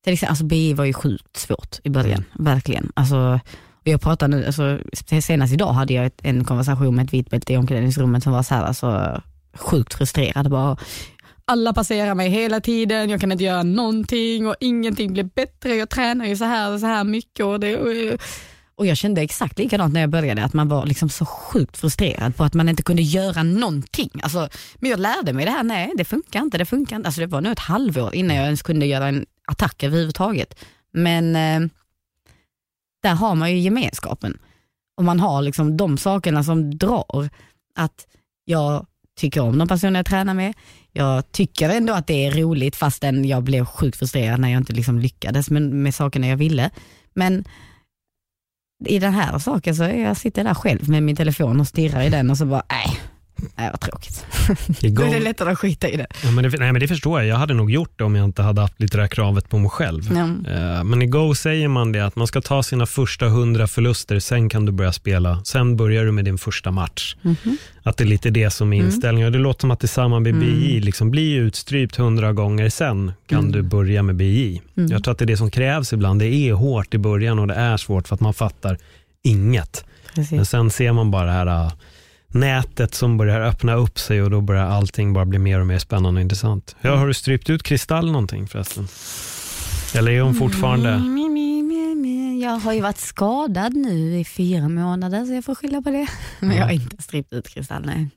till exempel, alltså BI var ju sjukt svårt i början, verkligen. Alltså, och jag pratar nu, alltså, senast idag hade jag ett, en konversation med ett vitt bälte i omklädningsrummet som var så här, alltså, sjukt frustrerad. Bara, alla passerar mig hela tiden, jag kan inte göra någonting och ingenting blir bättre. Jag tränar ju så här och så här mycket. Och, det, och, och jag kände exakt likadant när jag började, att man var liksom så sjukt frustrerad på att man inte kunde göra någonting. Alltså, men jag lärde mig det här, nej det funkar inte, det funkar inte. Alltså, det var nog ett halvår innan jag ens kunde göra en attack överhuvudtaget. Men eh, där har man ju gemenskapen. Och man har liksom de sakerna som drar. Att jag tycker om de personer jag tränar med. Jag tycker ändå att det är roligt fastän jag blev sjukt frustrerad när jag inte liksom lyckades med, med sakerna jag ville. Men i den här saken så jag sitter där själv med min telefon och stirrar i den och så bara, nej, nej vad tråkigt. Då Igång. är det lättare att skita i det. Ja, men det, nej, men det förstår jag. Jag hade nog gjort det om jag inte hade haft lite det här kravet på mig själv. Eh, Men i Go säger man det att man ska ta sina första hundra förluster, sen kan du börja spela. Sen börjar du med din första match. Mhm. Att det är lite det som är Mm. inställningen. Och Det låter som att det är samma med Mm. BI. Liksom, bli utstrypt hundra gånger, sen kan Mm. du börja med BI. Mm. Jag tror att det är det som krävs ibland. Det är hårt i början och det är svårt för att man fattar inget. Men Precis. sen ser man bara det här äh, nätet som börjar öppna upp sig och då börjar allting bara bli mer och mer spännande och intressant. Ja, har du strypt ut Kristall någonting förresten? Eller är hon fortfarande... Mm, mi, mi, mi, mi. Jag har ju varit skadad nu i fyra månader så jag får skylla på det. Men jag har inte strypt ut Kristall, nej.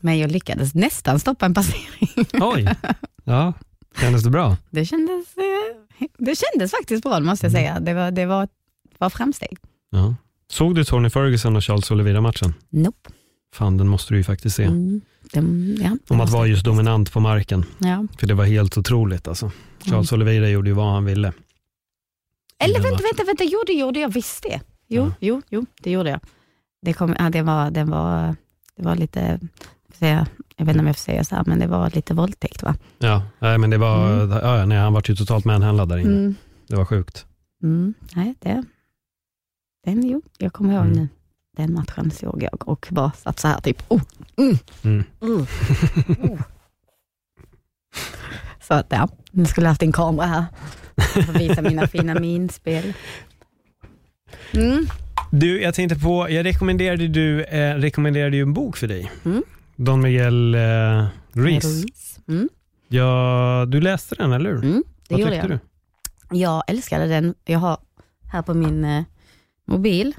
Men jag lyckades nästan stoppa en passering. Oj, ja, kändes det bra? Det kändes, eh, det kändes faktiskt bra måste jag säga. Det var, det var, var framsteg. Ja. Såg du Tony Ferguson och Charles Oliveira-matchen? Nope. Fan, den måste du ju faktiskt se. Mm, den, ja, det Om att vara just dominant på marken. Ja. För det var helt otroligt alltså. Charles Oliveira gjorde ju vad han ville. Eller den vänta, vänta, vänta, gjorde, gjorde jag visst det? Jo, Ja. jo, jo, det gjorde jag. Det, kom, ja, det, var, det, var, det var lite, jag vet inte om jag får säga så här, men det var lite våldtäkt va? Ja, nej, men det var, Mm. ja, nej, han var ju totalt manhandlad där inne. Mm. Det var sjukt. Mm. Nej, det, den, jo, jag kommer ihåg Mm. nu. Den matchen såg jag och bara satt så här typ, oh, mm, Mm. mm, oh. Så att ja, nu skulle jag haft en kamera här för att visa mina fina minspel. Mm. Du, jag tänkte på, jag rekommenderade, du, eh, rekommenderade ju en bok för dig. Mm. Don Miguel eh, Ruiz. Ruiz. Mm. Ja, du läste den, eller hur? Mm, det Vad gjorde tyckte jag. du? Jag älskade den. Jag har här på min eh, mobil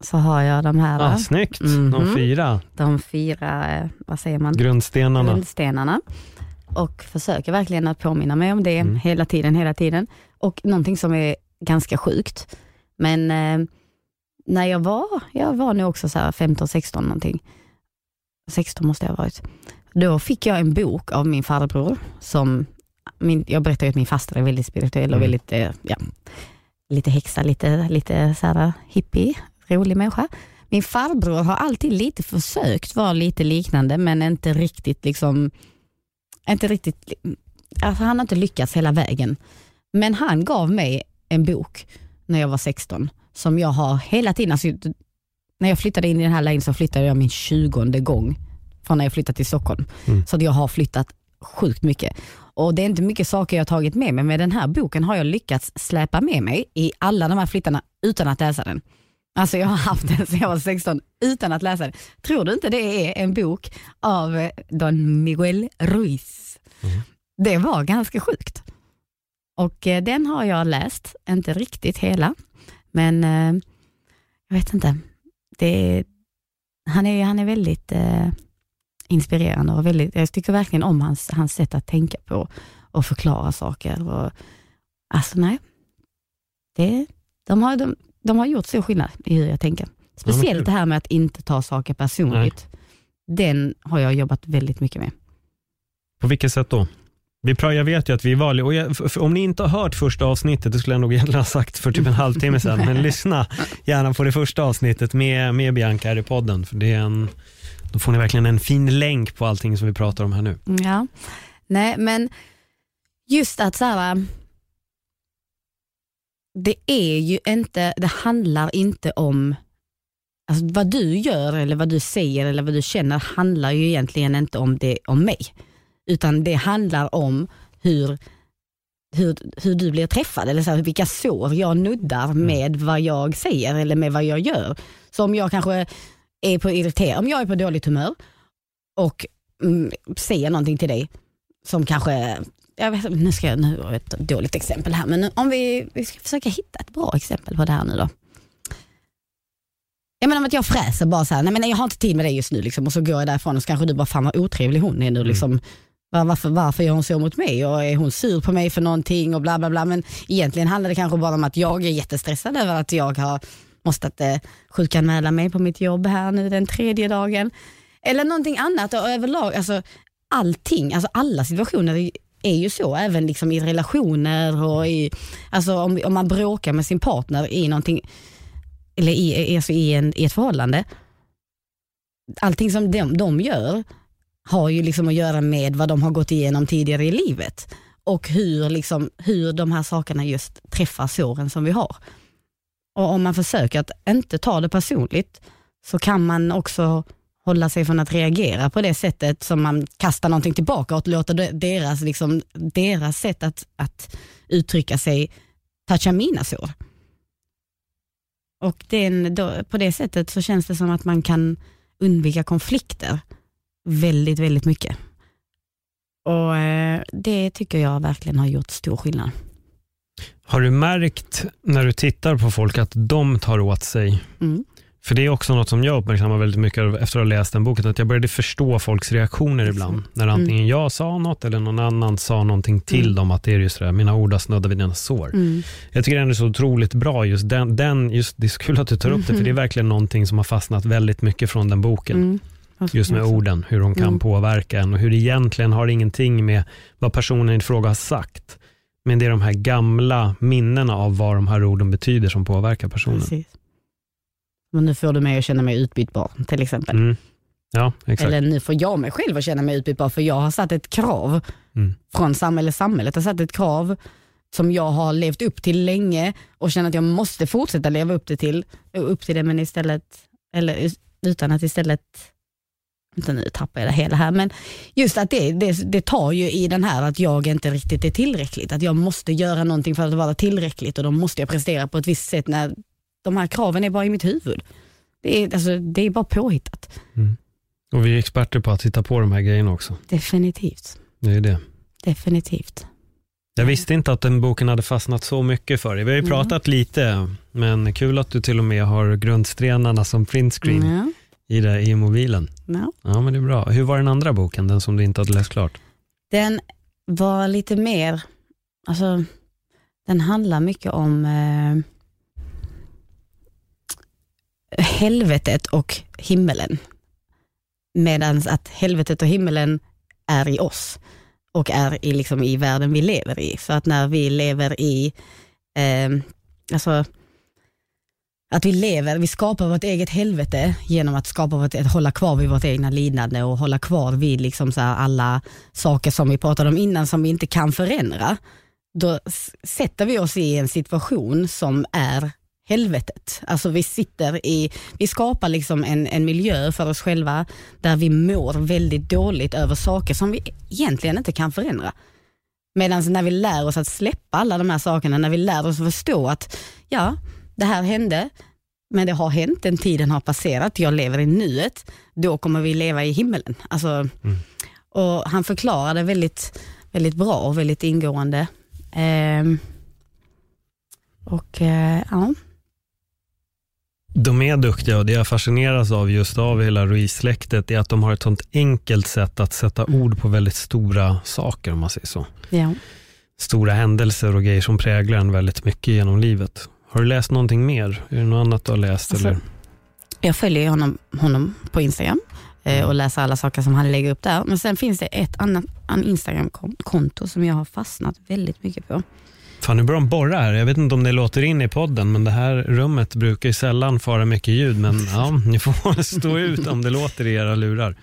så har jag de här, Ah, snyggt, Mhm. de fyra de fyra, eh, vad säger man, grundstenarna. grundstenarna. Och försöker verkligen att påminna mig om det Mm. hela tiden, hela tiden. Och någonting som är ganska sjukt, men eh, när jag var, jag var nog också så här 15, 16 någonting. 16 måste jag ha varit. Då fick jag en bok av min farbror som, min, jag berättade att min faster är väldigt spirituell och Mm. väldigt, eh, ja, lite häxa, lite, lite så här hippie, rolig människa. Min farbror har alltid lite försökt vara lite liknande men inte riktigt liksom, inte riktigt, alltså han har inte lyckats hela vägen. Men han gav mig en bok när jag var 16 som jag har hela tiden, alltså, när jag flyttade in i den här lägenheten så flyttade jag min 20 gång från när jag flyttade till Stockholm. Mm. Så jag har flyttat sjukt mycket. Och det är inte mycket saker jag har tagit med mig, men den här boken har jag lyckats släpa med mig i alla de här flyttarna utan att läsa den. Alltså jag har haft den sedan jag var 16 utan att läsa den. Tror du inte det är en bok av Don Miguel Ruiz? Mm. Det var ganska sjukt. Och eh, den har jag läst, inte riktigt hela, men eh, jag vet inte. Det, han, är, han är väldigt, eh, inspirerande och väldigt, jag tycker verkligen om hans, hans sätt att tänka på och förklara saker. Och, alltså nej, det, de, har, de, de har gjort så skillnad i hur jag tänker. Speciellt kul. det här med att inte ta saker personligt. Den har jag jobbat väldigt mycket med. På vilket sätt då? Vi pra- jag vet ju att vi är vanliga, och jag, f- f- om ni inte har hört första avsnittet, det skulle jag nog egentligen ha sagt för typ en halvtimme sedan, men lyssna gärna på det första avsnittet med, med Bianca här i podden, för det är en, då får ni verkligen en fin länk på allting som vi pratar om här nu. Ja, nej men just att så här, det är ju inte, det handlar inte om, alltså vad du gör eller vad du säger eller vad du känner handlar ju egentligen inte om det, om mig. Utan det handlar om hur, hur, hur du blir träffad eller så här, vilka sår jag nuddar med vad jag säger eller med vad jag gör. Så om jag kanske är på irriterad, om jag är på dåligt humör och mm, säger någonting till dig som kanske, jag vet, nu ska jag, nu har jag ett dåligt exempel här, men om vi, vi ska försöka hitta ett bra exempel på det här nu då. Jag menar om att jag fräser bara så här, nej men jag har inte tid med dig just nu liksom, och så går jag därifrån och så kanske du bara, fan vad otrevlig hon är nu liksom. Var- Varför, varför gör hon så mot mig och är hon sur på mig för någonting och bla bla bla. Men egentligen handlar det kanske bara om att jag är jättestressad över att jag har måste att, eh, sjukanmäla mig på mitt jobb här nu den tredje dagen. Eller någonting annat och överlag, alltså allting, alltså alla situationer är- är ju så, även liksom i relationer och i, alltså om, om man bråkar med sin partner i någonting, eller i, alltså i, en, i ett förhållande. Allting som de, de gör har ju liksom att göra med vad de har gått igenom tidigare i livet och hur, liksom, hur de här sakerna just träffar såren som vi har. Och om man försöker att inte ta det personligt så kan man också hålla sig från att reagera på det sättet som man kastar någonting tillbaka och låter deras, liksom, deras sätt att, att uttrycka sig toucha mina sår. Och den, då, på det sättet så känns det som att man kan undvika konflikter väldigt, väldigt mycket. Och eh, Det tycker jag verkligen har gjort stor skillnad. Har du märkt när du tittar på folk att de tar åt sig? Mm. För det är också något som jag uppmärksammar väldigt mycket efter att ha läst den boken, att jag började förstå folks reaktioner ibland. När antingen jag sa något eller någon annan sa någonting till Mm. dem, att det är just det där, mina ord har snuddat vid dina sår. Mm. Jag tycker den är så otroligt bra, just den, den just, det är så kul att du tar upp det, för det är verkligen någonting som har fastnat väldigt mycket från den boken. Mm. Just med orden, hur de kan Mm. påverka en och hur det egentligen har ingenting med vad personen i fråga har sagt. Men det är de här gamla minnena av vad de här orden betyder som påverkar personen. Precis. Men nu får du mig att känna mig utbytbar till exempel. Mm. Ja, exakt. Eller nu får jag mig själv att känna mig utbytbar för jag har satt ett krav Mm. från samhället. Samhället har satt ett krav som jag har levt upp till länge och känner att jag måste fortsätta leva upp, det till, upp till det men istället, eller utan att istället Vänta nu tappar jag det hela här, men just att det, det, det tar ju i den här att jag inte riktigt är tillräckligt, att jag måste göra någonting för att vara tillräckligt och då måste jag prestera på ett visst sätt när de här kraven är bara i mitt huvud. Det är, alltså, det är bara påhittat. Och vi är experter på att titta på de här grejerna också. Definitivt. Det är det. Definitivt. Jag visste inte att den boken hade fastnat så mycket för dig. Vi har ju Mm. pratat lite, men kul att du till och med har grundstenarna som printscreen Ja, i, det, i mobilen. ja. Ja, men det är bra. Hur var den andra boken, den som du inte hade läst klart? Den var lite mer, alltså den handlar mycket om eh, helvetet och himmelen. Medan att helvetet och himmelen är i oss och är i, liksom, i världen vi lever i. Så att när vi lever i, eh, alltså att vi lever, vi skapar vårt eget helvete genom att skapa vårt, att hålla kvar vid vårt egna lidande och hålla kvar vid liksom så här alla saker som vi pratade om innan som vi inte kan förändra. Då sätter vi oss i en situation som är helvetet. Alltså vi sitter i, vi skapar liksom en, en miljö för oss själva där vi mår väldigt dåligt över saker som vi egentligen inte kan förändra. Medan när vi lär oss att släppa alla de här sakerna, när vi lär oss att förstå att ja, det här hände, men det har hänt, den tiden har passerat, jag lever i nuet, då kommer vi leva i himmelen. Alltså, och han förklarade väldigt, väldigt bra och väldigt ingående. Ehm, och eh, ja, De är duktiga och det jag fascineras av just av hela Ruiz-släktet är att de har ett sånt enkelt sätt att sätta ord på väldigt stora saker om man säger så. Ja. Stora händelser och grejer som präglar en väldigt mycket genom livet. Har du läst någonting mer? Är det något annat du har läst? Alltså, eller? Jag följer honom, honom på Instagram eh, och läser alla saker som han lägger upp där. Men sen finns det ett annat an Instagram-konto som jag har fastnat väldigt mycket på. Fan, nu börjar de borra här. Jag vet inte om det låter in i podden, men det här rummet brukar ju sällan fara mycket ljud. Men ja, ni får stå ut om det låter i era lurar.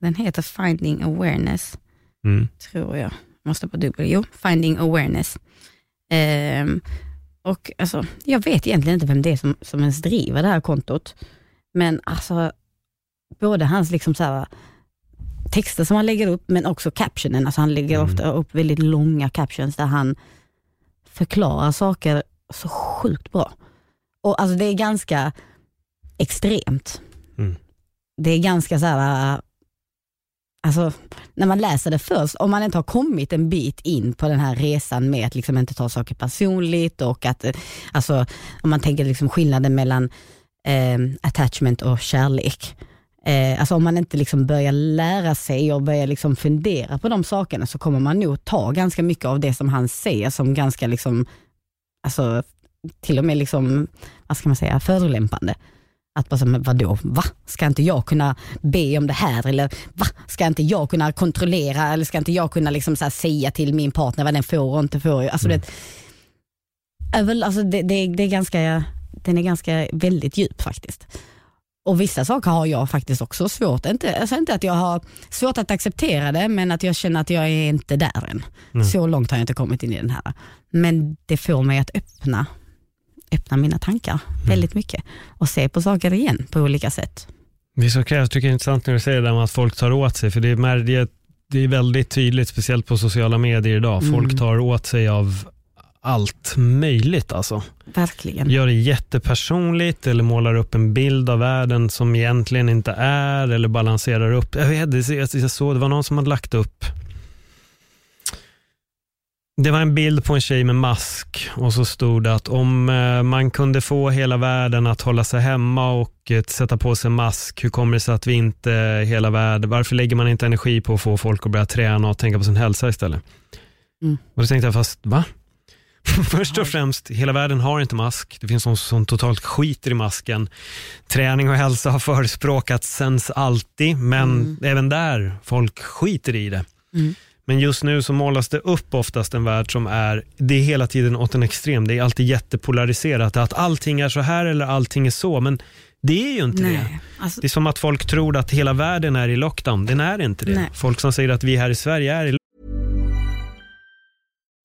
Den heter Finding Awareness, Mm. tror jag. Måste på dubbel. Jo, Finding Awareness. Ehm, och alltså, jag vet egentligen inte vem det är som, som ens driver det här kontot. Men alltså, både hans liksom så här, texter som han lägger upp, men också captionen. Alltså han lägger Mm. ofta upp väldigt långa captions där han förklarar saker så sjukt bra. Och alltså det är ganska extremt. Mm. Det är ganska så här, alltså när man läser det först, om man inte har kommit en bit in på den här resan med att liksom inte ta saker personligt och att, eh, alltså om man tänker liksom skillnaden mellan eh, attachment och kärlek. Eh, alltså om man inte liksom börjar lära sig och börjar liksom fundera på de sakerna så kommer man nog ta ganska mycket av det som han säger som ganska liksom, alltså till och med liksom, vad ska man säga, förolämpande. Att bara, men vadå, va? Ska inte jag kunna be om det här? Eller va? Ska inte jag kunna kontrollera? Eller ska inte jag kunna liksom så säga till min partner vad den får och inte får? Alltså, Mm. det, väl, alltså det, det, det är ganska, den är ganska väldigt djup faktiskt. Och vissa saker har jag faktiskt också svårt, inte, alltså inte att jag har svårt att acceptera det, men att jag känner att jag är inte där än. Mm. Så långt har jag inte kommit in i den här. Men det får mig att öppna, öppna mina tankar väldigt mycket och se på saker igen på olika sätt. Vissa krävs, tycker jag är intressant när du säger det där med att folk tar åt sig, för det är, det är- det är väldigt tydligt, speciellt på sociala medier idag. Folk Mm. tar åt sig av allt möjligt alltså. Verkligen. Gör det jättepersonligt eller målar upp en bild av världen som egentligen inte är eller balanserar upp. Jag, vet, det- jag såg, det var någon som hade lagt upp det var en bild på en tjej med mask och så stod det att om eh, man kunde få hela världen att hålla sig hemma och eh, sätta på sig mask, hur kommer det sig att vi inte hela världen, varför lägger man inte energi på att få folk att börja träna och tänka på sin hälsa istället? Mm. Och då tänkte jag, fast va? Först och främst, hela världen har inte mask. Det finns de som totalt skiter i masken. Träning och hälsa har förespråkats sen alltid, men Mm. även där, folk skiter i det. Mm. Men just nu så målas det upp oftast en värld som är, det är hela tiden åt en extrem. Det är alltid jättepolariserat, att allting är så här eller allting är så, men det är ju inte det. Nej, alltså, Det är som att folk tror att hela världen är i lockdown. Den är inte det. Nej. Folk som säger att vi här i Sverige är i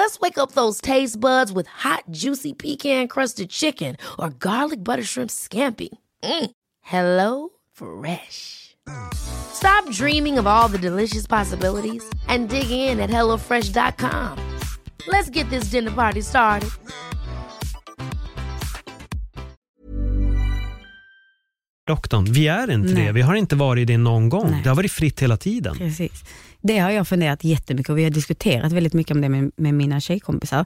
Let's wake up those taste buds with hot, juicy pecan crusted chicken or garlic butter shrimp scampi. Mm. Hello Fresh. Stop dreaming of all the delicious possibilities and dig in at HelloFresh.com. Let's get this dinner party started. lockdown. Vi är inte Nej. det. Vi har inte varit det någon gång. Nej. Det har varit fritt hela tiden. Precis. Det har jag funderat jättemycket och vi har diskuterat väldigt mycket om det med, med mina tjejkompisar.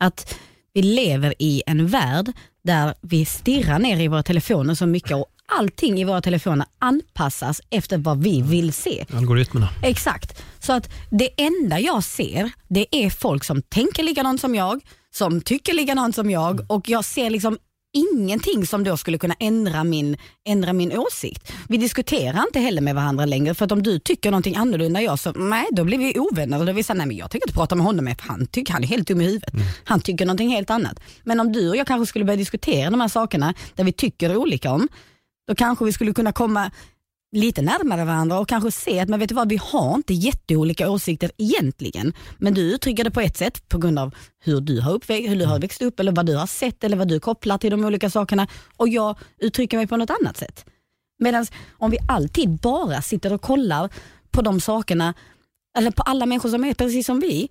Att vi lever i en värld där vi stirrar ner i våra telefoner så mycket och allting i våra telefoner anpassas efter vad vi vill se. Algoritmerna. Exakt. Så att det enda jag ser, det är folk som tänker likadant som jag, som tycker likadant som jag och jag ser liksom ingenting som då skulle kunna ändra min, ändra min åsikt. Vi diskuterar inte heller med varandra längre för att om du tycker någonting annorlunda jag så nej, då blir vi ovänner. Och då vill säga, nej men jag tycker inte prata med honom med, för han, tycker, han är helt dum i huvudet. Han tycker någonting helt annat. Men om du och jag kanske skulle börja diskutera de här sakerna där vi tycker olika om, då kanske vi skulle kunna komma lite närmare varandra och kanske se att men vet du vad, vi har inte jätteolika åsikter egentligen. Men du uttrycker det på ett sätt på grund av hur du har, uppväxt, hur du har växt upp eller vad du har sett eller vad du kopplar till de olika sakerna och jag uttrycker mig på något annat sätt. Medan om vi alltid bara sitter och kollar på de sakerna, eller på alla människor som är precis som vi,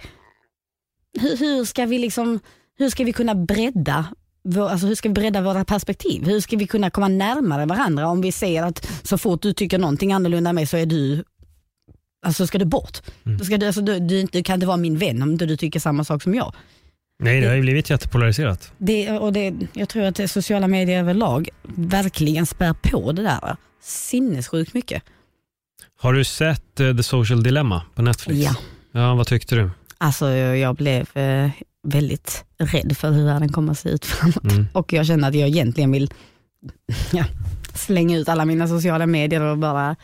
hur, hur ska vi liksom, hur ska vi kunna bredda vår, alltså hur ska vi bredda våra perspektiv? Hur ska vi kunna komma närmare varandra om vi ser att så fort du tycker någonting annorlunda än mig så är du Alltså ska du bort. Mm. Ska du, alltså, du, du, du kan inte vara min vän om inte du tycker samma sak som jag. Nej, det har ju blivit jättepolariserat. Det, och det, jag tror att det sociala medier överlag verkligen spär på det där sinnessjukt mycket. Har du sett eh, The Social Dilemma på Netflix? Ja. Ja, vad tyckte du? Alltså jag blev eh, väldigt rädd för hur världen kommer att se ut framåt. Mm. Och jag känner att jag egentligen vill ja, slänga ut alla mina sociala medier och bara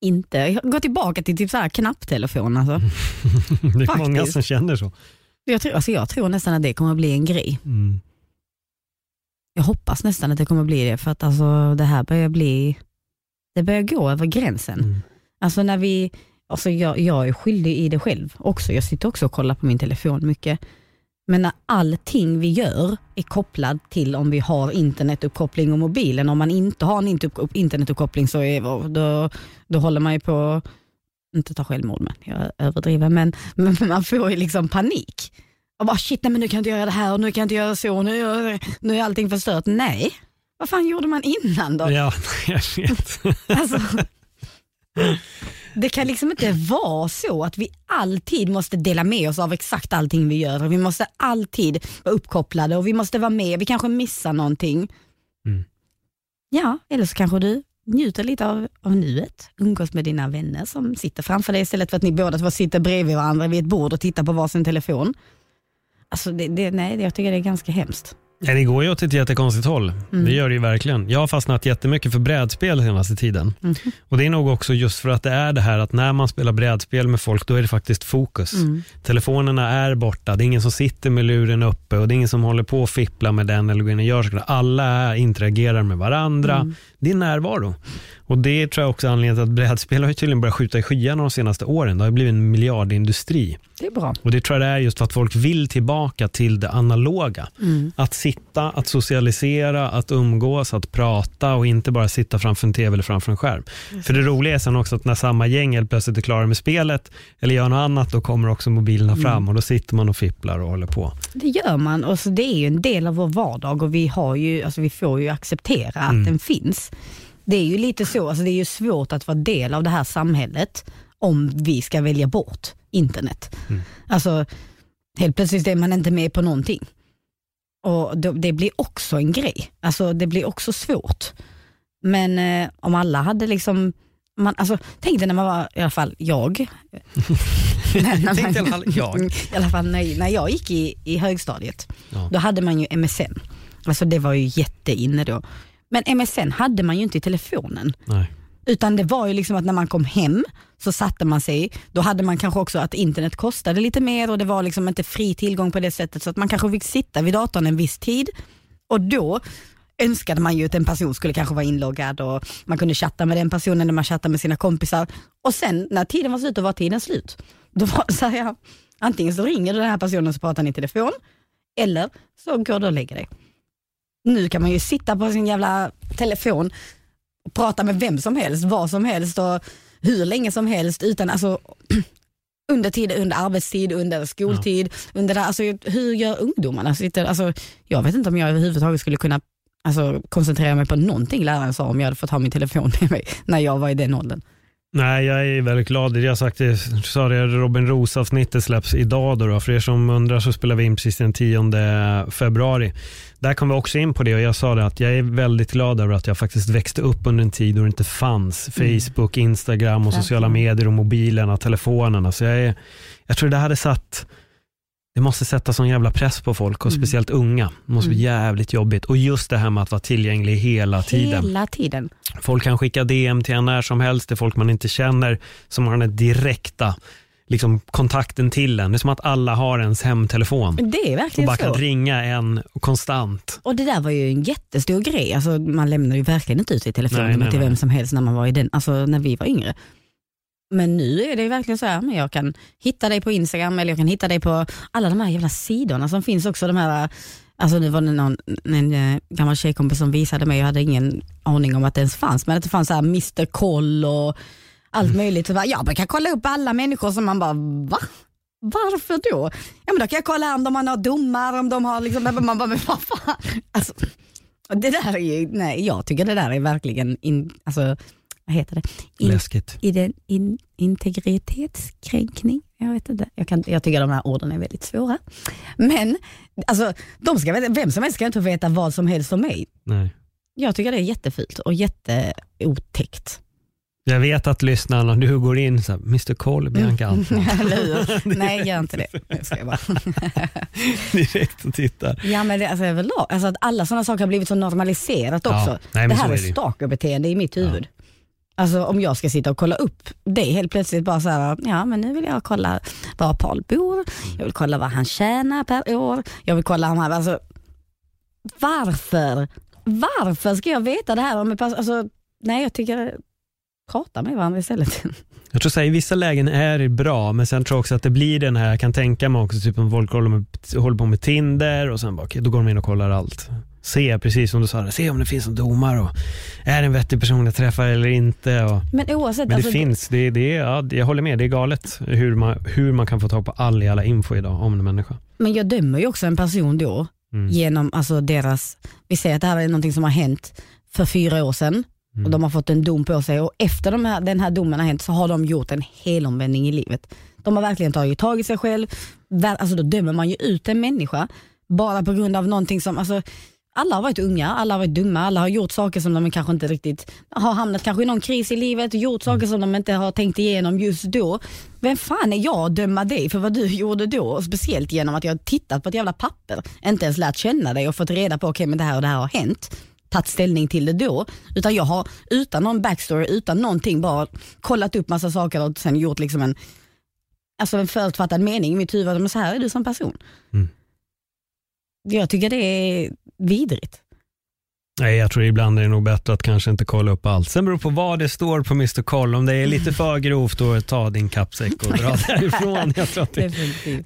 inte gå tillbaka till typ så här knapptelefon. Alltså. det är många Faktiskt. som känner så. Jag, tror, alltså jag tror nästan att det kommer att bli en grej. Mm. Jag hoppas nästan att det kommer att bli det för att alltså, det här börjar bli, det börjar gå över gränsen. Mm. Alltså när vi, alltså jag, jag är skyldig i det själv också. Jag sitter också och kollar på min telefon mycket. Men när allting vi gör är kopplad till om vi har internetuppkoppling och mobilen. Om man inte har en inter- internetuppkoppling så är, då, då håller man ju på, inte ta självmord men jag överdriver, men, men man får ju liksom panik. Och bara shit, nej, men nu kan jag inte göra det här och nu kan jag inte göra så, nu, är- nu är allting förstört. Nej, vad fan gjorde man innan då? Ja, jag vet. Alltså, det kan liksom inte vara så att vi alltid måste dela med oss av exakt allting vi gör. Vi måste alltid vara uppkopplade och vi måste vara med. Vi kanske missar någonting. Mm. Ja, eller så kanske du njuter lite av, av nuet. Umgås med dina vänner som sitter framför dig istället för att ni båda två sitter bredvid varandra vid ett bord och tittar på varsin telefon. Alltså det, det, nej, jag tycker det är ganska hemskt. Ja, det går ju åt ett jättekonstigt håll. Mm. Det gör det ju verkligen. Jag har fastnat jättemycket för brädspel senaste tiden. Mhm. Och Det är nog också just för att det är det här att när man spelar brädspel med folk, då är det faktiskt fokus. Mm. Telefonerna är borta, det är ingen som sitter med luren uppe och det är ingen som håller på och fippla med den eller går in och gör saker. Alla interagerar med varandra. Mm. Det är närvaro. Och Det tror jag också är anledningen till att brädspel har ju tydligen börjat skjuta i skyarna de senaste åren. Det har blivit en miljardindustri. Det är bra. Och Det tror jag det är just för att folk vill tillbaka till det analoga. Mm. Att sitta, att socialisera, att umgås, att prata och inte bara sitta framför en tv eller framför en skärm. För det roliga är sen också att när samma gäng helt plötsligt är klara med spelet eller gör något annat, då kommer också mobilerna fram och då sitter man och fipplar och håller på. Det gör man och så det är ju en del av vår vardag och vi, har ju, alltså vi får ju acceptera att Mm. den finns. Det är ju lite så, alltså det är ju svårt att vara del av det här samhället om vi ska välja bort internet. Mm. Alltså helt plötsligt är man inte med på någonting. Och det blir också en grej, alltså det blir också svårt. Men eh, om alla hade liksom, man, alltså, tänk dig när man var, i alla fall jag, när, dig i alla fall jag. I alla fall när, när jag gick i, i högstadiet, Ja. då hade man ju MSN. Alltså det var ju jätteinne då. Men MSN hade man ju inte i telefonen. Nej. Utan det var ju liksom att när man kom hem så satte man sig, då hade man kanske också att internet kostade lite mer och det var liksom inte fri tillgång på det sättet så att man kanske fick sitta vid datorn en viss tid och då önskade man ju att en person skulle kanske vara inloggad och man kunde chatta med den personen när man chattade med sina kompisar. Och sen när tiden var slut, då var tiden slut. Då var det så här, ja, antingen så ringer du den här personen så pratar ni i telefon eller så går du och lägger dig. Nu kan man ju sitta på sin jävla telefon och prata med vem som helst, vad som helst och hur länge som helst utan alltså under tid, under arbetstid, under skoltid, under det, alltså, hur gör ungdomarna? Sitter, alltså, jag vet inte om jag överhuvudtaget skulle kunna alltså, koncentrera mig på någonting läraren sa om jag hade fått ha min telefon med mig när jag var i den åldern. Nej, jag är väldigt glad. Jag har sagt det, sa det, Robin Roos-avsnittet släpps idag. Då, då. För er som undrar så spelar vi in precis den 10 februari. Där kom vi också in på det och jag sa det att jag är väldigt glad över att jag faktiskt växte upp under en tid då det inte fanns Facebook, Instagram och sociala medier och mobilerna, telefonerna. Så jag, är, jag tror det hade satt det måste sätta sån jävla press på folk och Mm. speciellt unga. Det måste bli jävligt jobbigt. Och just det här med att vara tillgänglig hela tiden. Hela tiden. Folk kan skicka DM till en när som helst, det är folk man inte känner som har den direkta liksom, kontakten till en. Det är som att alla har ens hemtelefon Det är och verkligen bara så. kan ringa en konstant. Och det där var ju en jättestor grej. Alltså, man lämnade ju verkligen inte ut sitt telefonnummer till vem som helst när man var i den, alltså när vi var yngre. Men nu är det verkligen så här, men jag kan hitta dig på Instagram eller jag kan hitta dig på alla de här jävla sidorna som finns också. De här Alltså det var det någon, en eh, gammal tjejkompis som visade mig, jag hade ingen aning om att det ens fanns, men att det fanns så här Mr Koll och allt möjligt. Så bara, jag brukar kolla upp alla människor som man bara, va? Varför då? Ja men då kan jag kolla om de har några domar, om de har liksom, man bara, men vad fan? Alltså, det där är ju, nej jag tycker det där är verkligen, in, alltså, vad heter det? In, Läskigt. i den in, integritetskränkning. Jag vet inte. Jag, kan, jag tycker de här orden är väldigt svåra. Men alltså, de ska, vem som helst ska inte få veta vad som helst om mig. Nej. Jag tycker det är jättefult och jätteotäckt. Jag vet att lyssnarna, du går in så här, Mr Cole, Bianca Antman? Nej, gör inte det. Nu ska jag bara. direkt och tittar. Ja men det, alltså, överlag, alltså att alla sådana saker har blivit så normaliserat också. Ja, nej, det här är är stalkerbeteende i mitt huvud. Alltså om jag ska sitta och kolla upp det helt plötsligt bara så här, ja men nu vill jag kolla var Paul bor, jag vill kolla vad han tjänar per år, jag vill kolla om han, alltså varför? Varför ska jag veta det här om en person? Alltså, nej jag tycker, prata med varandra istället. Jag tror att i vissa lägen är det bra, men sen tror jag också att det blir den här, jag kan tänka mig också, typ om folk håller, med, håller på med Tinder och sen bara, okej, då går de in och kollar allt. Se, precis som du sa, se om det finns en domar och är det en vettig person jag träffar eller inte. Och, Men oavsett, men det alltså, finns, det, det, ja, jag håller med, det är galet hur man, hur man kan få tag på all jävla info idag om en människa. men jag dömer ju också en person då Mm. genom alltså deras, vi säger att det här är någonting som har hänt för fyra år sedan Mm. och de har fått en dom på sig och efter de här, den här domen har hänt så har de gjort en helomvändning i livet. De har verkligen tagit tag i sig själv, alltså då dömer man ju ut en människa bara på grund av någonting som, alltså alla har varit unga, alla har varit dumma, alla har gjort saker som de kanske inte riktigt har hamnat kanske i någon kris i livet och gjort saker som de inte har tänkt igenom just då. Vem fan är jag att döma dig för vad du gjorde då? Speciellt genom att jag tittat på ett jävla papper, inte ens lärt känna dig och fått reda på okej men det här och det här har hänt tagit ställning till det då, utan jag har utan någon backstory, utan någonting bara kollat upp massa saker och sen gjort liksom en, alltså en förutfattad mening i mitt huvud, men så här är du som person. Mm. Jag tycker det är vidrigt. Nej, jag tror ibland är det nog bättre att kanske inte kolla upp allt. Sen beror på vad det står på Mr Koll. Om det är lite för grovt, då ta din kappsäck och dra därifrån. Jag tror det,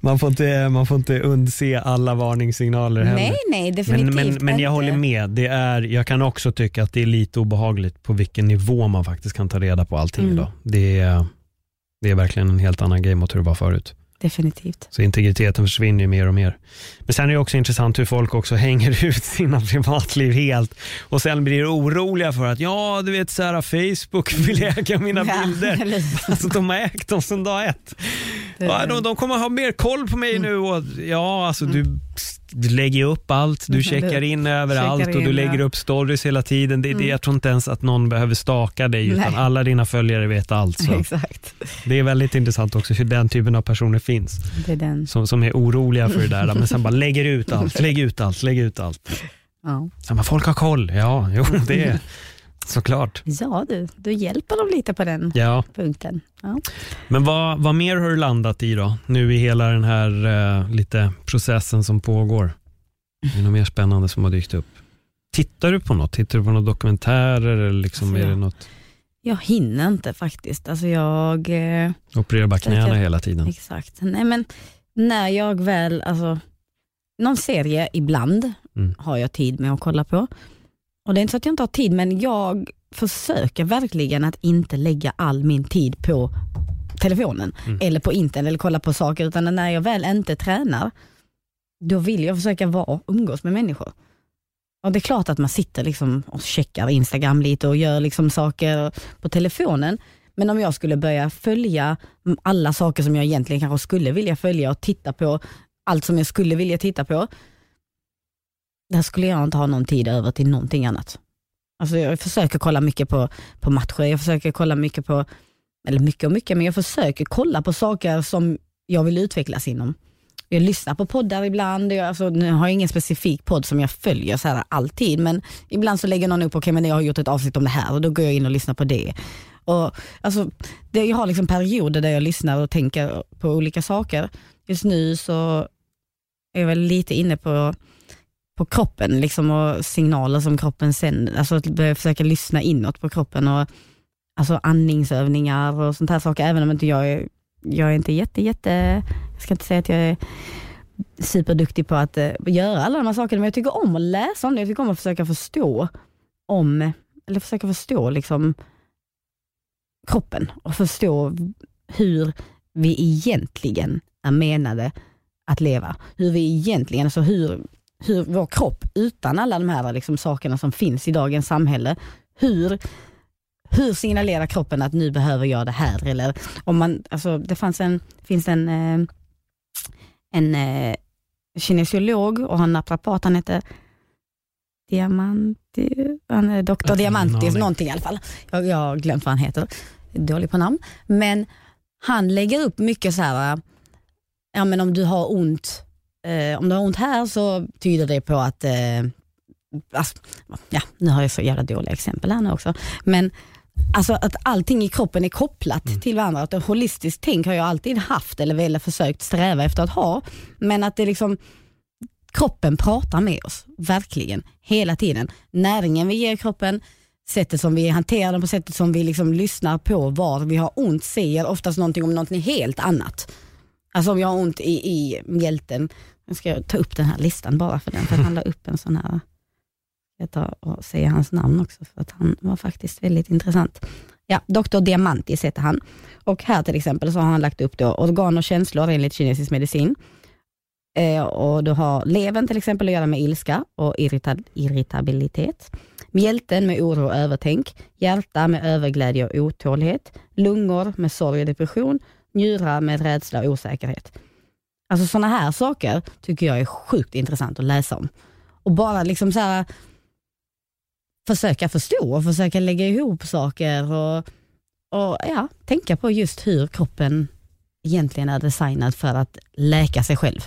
man, får inte, man får inte undse alla varningssignaler heller. Nej, nej, definitivt Men, men, men jag håller med. Det är, jag kan också tycka att det är lite obehagligt på vilken nivå man faktiskt kan ta reda på allting Mm. idag. Det är, det är verkligen en helt annan grej mot hur det var förut. Definitivt. Så integriteten försvinner ju mer och mer. Men sen är det också intressant hur folk också hänger ut sina privatliv helt och sen blir oroliga för att ja, du vet så här, Facebook vill äga mina Ja, bilder. Alltså de har ägt dem sedan dag ett. Ja, de, de kommer ha mer koll på mig nu och ja, alltså du, du lägger upp allt, du Mm, checkar in överallt checkar och du in, lägger ja. upp stories hela tiden. Det, det, Mm. jag tror inte ens att någon behöver staka dig utan Nej. alla dina följare vet allt. Så Exakt. det är väldigt intressant också hur den typen av personer finns Det som, som är oroliga för det där, men sen bara lägger ut allt, lägg ut allt, lägg ut allt. Ja. Så, men folk har koll, ja, jo det är såklart. ja du, du hjälper dem lite på den Ja, punkten. Ja. men vad, vad mer har du landat i då? Nu i hela den här eh, lite processen som pågår. Är det något mer spännande som har dykt upp? Tittar du på något? Tittar du på några dokumentärer eller liksom Alltså, är det jag- något? Jag hinner inte faktiskt. Alltså jag... Eh, Opererar bara knäna Säkert. hela tiden? Exakt. Nej men när jag väl, alltså någon serie ibland Mm. har jag tid med att kolla på. Och det är inte så att jag inte har tid men jag försöker verkligen att inte lägga all min tid på telefonen Mm. eller på internet eller kolla på saker utan när jag väl inte tränar då vill jag försöka vara umgås med människor. Och det är klart att man sitter liksom och checkar Instagram lite och gör liksom saker på telefonen. Men om jag skulle börja följa alla saker som jag egentligen kanske skulle vilja följa och titta på allt som jag skulle vilja titta på. Där skulle jag inte ha någon tid över till någonting annat. Alltså jag försöker kolla mycket på, på matcher, jag försöker kolla mycket på, eller mycket och mycket, men jag försöker kolla på saker som jag vill utvecklas inom. Jag lyssnar på poddar ibland, jag, alltså, nu har jag ingen specifik podd som jag följer så här alltid, men ibland så lägger någon upp, okej men jag har gjort ett avsnitt om det här och då går jag in och lyssnar på det. Och, alltså, det, jag har liksom perioder där jag lyssnar och tänker på olika saker. Just nu så är jag väl lite inne på, på kroppen liksom, och signaler som kroppen sänder. Alltså att börja försöka lyssna inåt på kroppen och alltså andningsövningar och sånt här saker. Även om inte jag är, jag är inte jätte, jätte, jag ska inte säga att jag är superduktig på att eh, göra alla de här sakerna, men jag tycker om att läsa om det. Jag tycker om att försöka förstå om, eller försöka förstå liksom kroppen och förstå hur vi egentligen är menade att leva. Hur vi egentligen, alltså hur, hur vår kropp utan alla de här liksom sakerna som finns i dagens samhälle, hur, hur signalerar kroppen att nu behöver jag det här? Eller om man, alltså, det fanns en, finns en, eh, en eh, kinesiolog och han naprapat, han heter Diamanti, han är doktor Diamantis, någonting i alla fall. Jag, jag har glömt vad han heter, dålig på namn. Men han lägger upp mycket så här, ja men om du har ont, eh, om du har ont här så tyder det på att, eh, alltså, ja nu har jag så jävla dåliga exempel här nu också, men Alltså att allting i kroppen är kopplat mm. till varandra. Att ett holistiskt tänk har jag alltid haft eller velat försökt sträva efter att ha. Men att det liksom, kroppen pratar med oss, verkligen, hela tiden. Näringen vi ger kroppen, sättet som vi hanterar den på, sättet som vi liksom lyssnar på var vi har ont säger oftast någonting om någonting helt annat. Alltså om jag har ont i, i mjälten, nu ska jag ta upp den här listan bara för den, för han la upp en sån här, jag tar och säger hans namn också, för att han var faktiskt väldigt intressant. Ja, Dr. Diamantis heter han. Och här till exempel så har han lagt upp då organ och känslor enligt kinesisk medicin. Eh, och du har levern till exempel att göra med ilska och irrita irritabilitet. Mjälten med oro och övertänk. Hjärta med överglädje och otålighet. Lungor med sorg och depression. Njurar med rädsla och osäkerhet. Alltså sådana här saker tycker jag är sjukt intressant att läsa om. Och bara liksom så här, försöka förstå och försöka lägga ihop saker och, och ja, tänka på just hur kroppen egentligen är designad för att läka sig själv.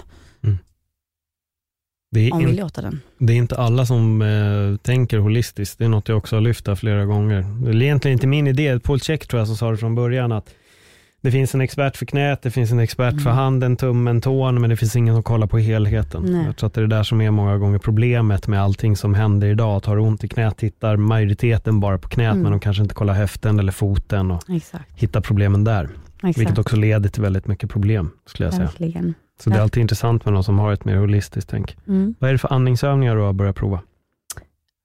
Det är, Om vi låter den. det är inte alla som eh, tänker holistiskt. Det är något jag också har lyft flera gånger. Det är egentligen inte min idé. Paul Check tror jag som sa det från början att det finns en expert för knät, det finns en expert Mm. för handen, tummen, tån, men det finns ingen som kollar på helheten. Nej. Jag tror att det är det där som är många gånger problemet med allting som händer idag. Tar du ont i knät tittar majoriteten bara på knät, Mm. men de kanske inte kollar höften eller foten och Exakt. hittar problemen där. Vilket Exakt. också leder till väldigt mycket problem, skulle jag säga. Verkligen. Så det är alltid intressant med någon som har ett mer holistiskt tänk. Mm. Vad är det för andningsövningar du har börjat prova?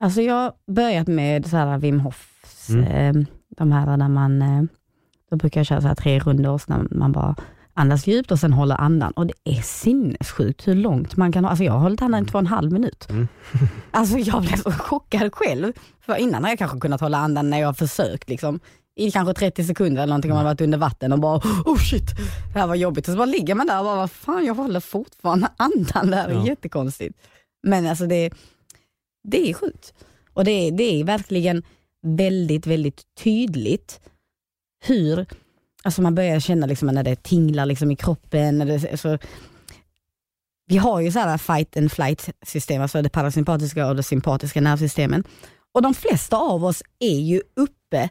Alltså jag har börjat med så här Wim Hofs, Mm. eh, de här där man, eh, då brukar jag köra så här tre rundor, när man bara andas djupt och sen håller andan. Och det är sinnessjukt hur långt man kan ha, alltså jag har hållit andan i två och en halv minut. Mm. Alltså jag blev så chockad själv, för innan har jag kanske kunnat hålla andan när jag har försökt liksom, i kanske 30 sekunder eller någonting om man har varit under vatten och bara oh shit, det här var jobbigt. Och så bara ligger man där och bara, vad fan jag håller fortfarande andan, det här är Ja. jättekonstigt. Men alltså det, det är sjukt. Och det, det är verkligen väldigt, väldigt tydligt hur, alltså man börjar känna liksom när det tinglar liksom i kroppen. När det, alltså, vi har ju så här fight and flight system, alltså det parasympatiska och det sympatiska nervsystemen. Och de flesta av oss är ju uppe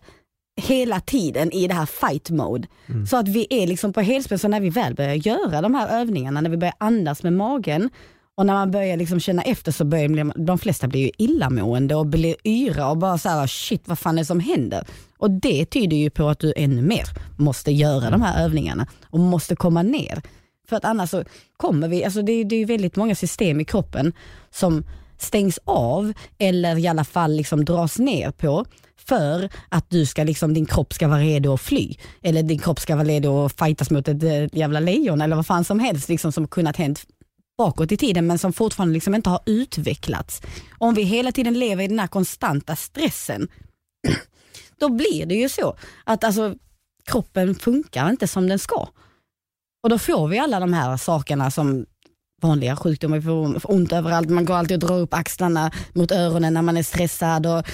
hela tiden i det här fight mode. Så att vi är liksom på helspänn, så när vi väl börjar göra de här övningarna, när vi börjar andas med magen och när man börjar liksom känna efter så börjar de flesta bli ju illamående och blir yra och bara så här, shit vad fan är det som händer? Och det tyder ju på att du ännu mer måste göra de här övningarna och måste komma ner. För att annars så kommer vi, alltså det, det är ju väldigt många system i kroppen som stängs av eller i alla fall liksom dras ner på för att du ska liksom, din kropp ska vara redo att fly. Eller din kropp ska vara redo att fightas mot ett eh, jävla lejon eller vad fan som helst liksom, som kunnat hänt bakåt i tiden men som fortfarande liksom inte har utvecklats. Om vi hela tiden lever i den här konstanta stressen, då blir det ju så att alltså, kroppen funkar inte som den ska. Och då får vi alla de här sakerna som vanliga sjukdomar, vi får ont överallt, man går alltid och drar upp axlarna mot öronen när man är stressad och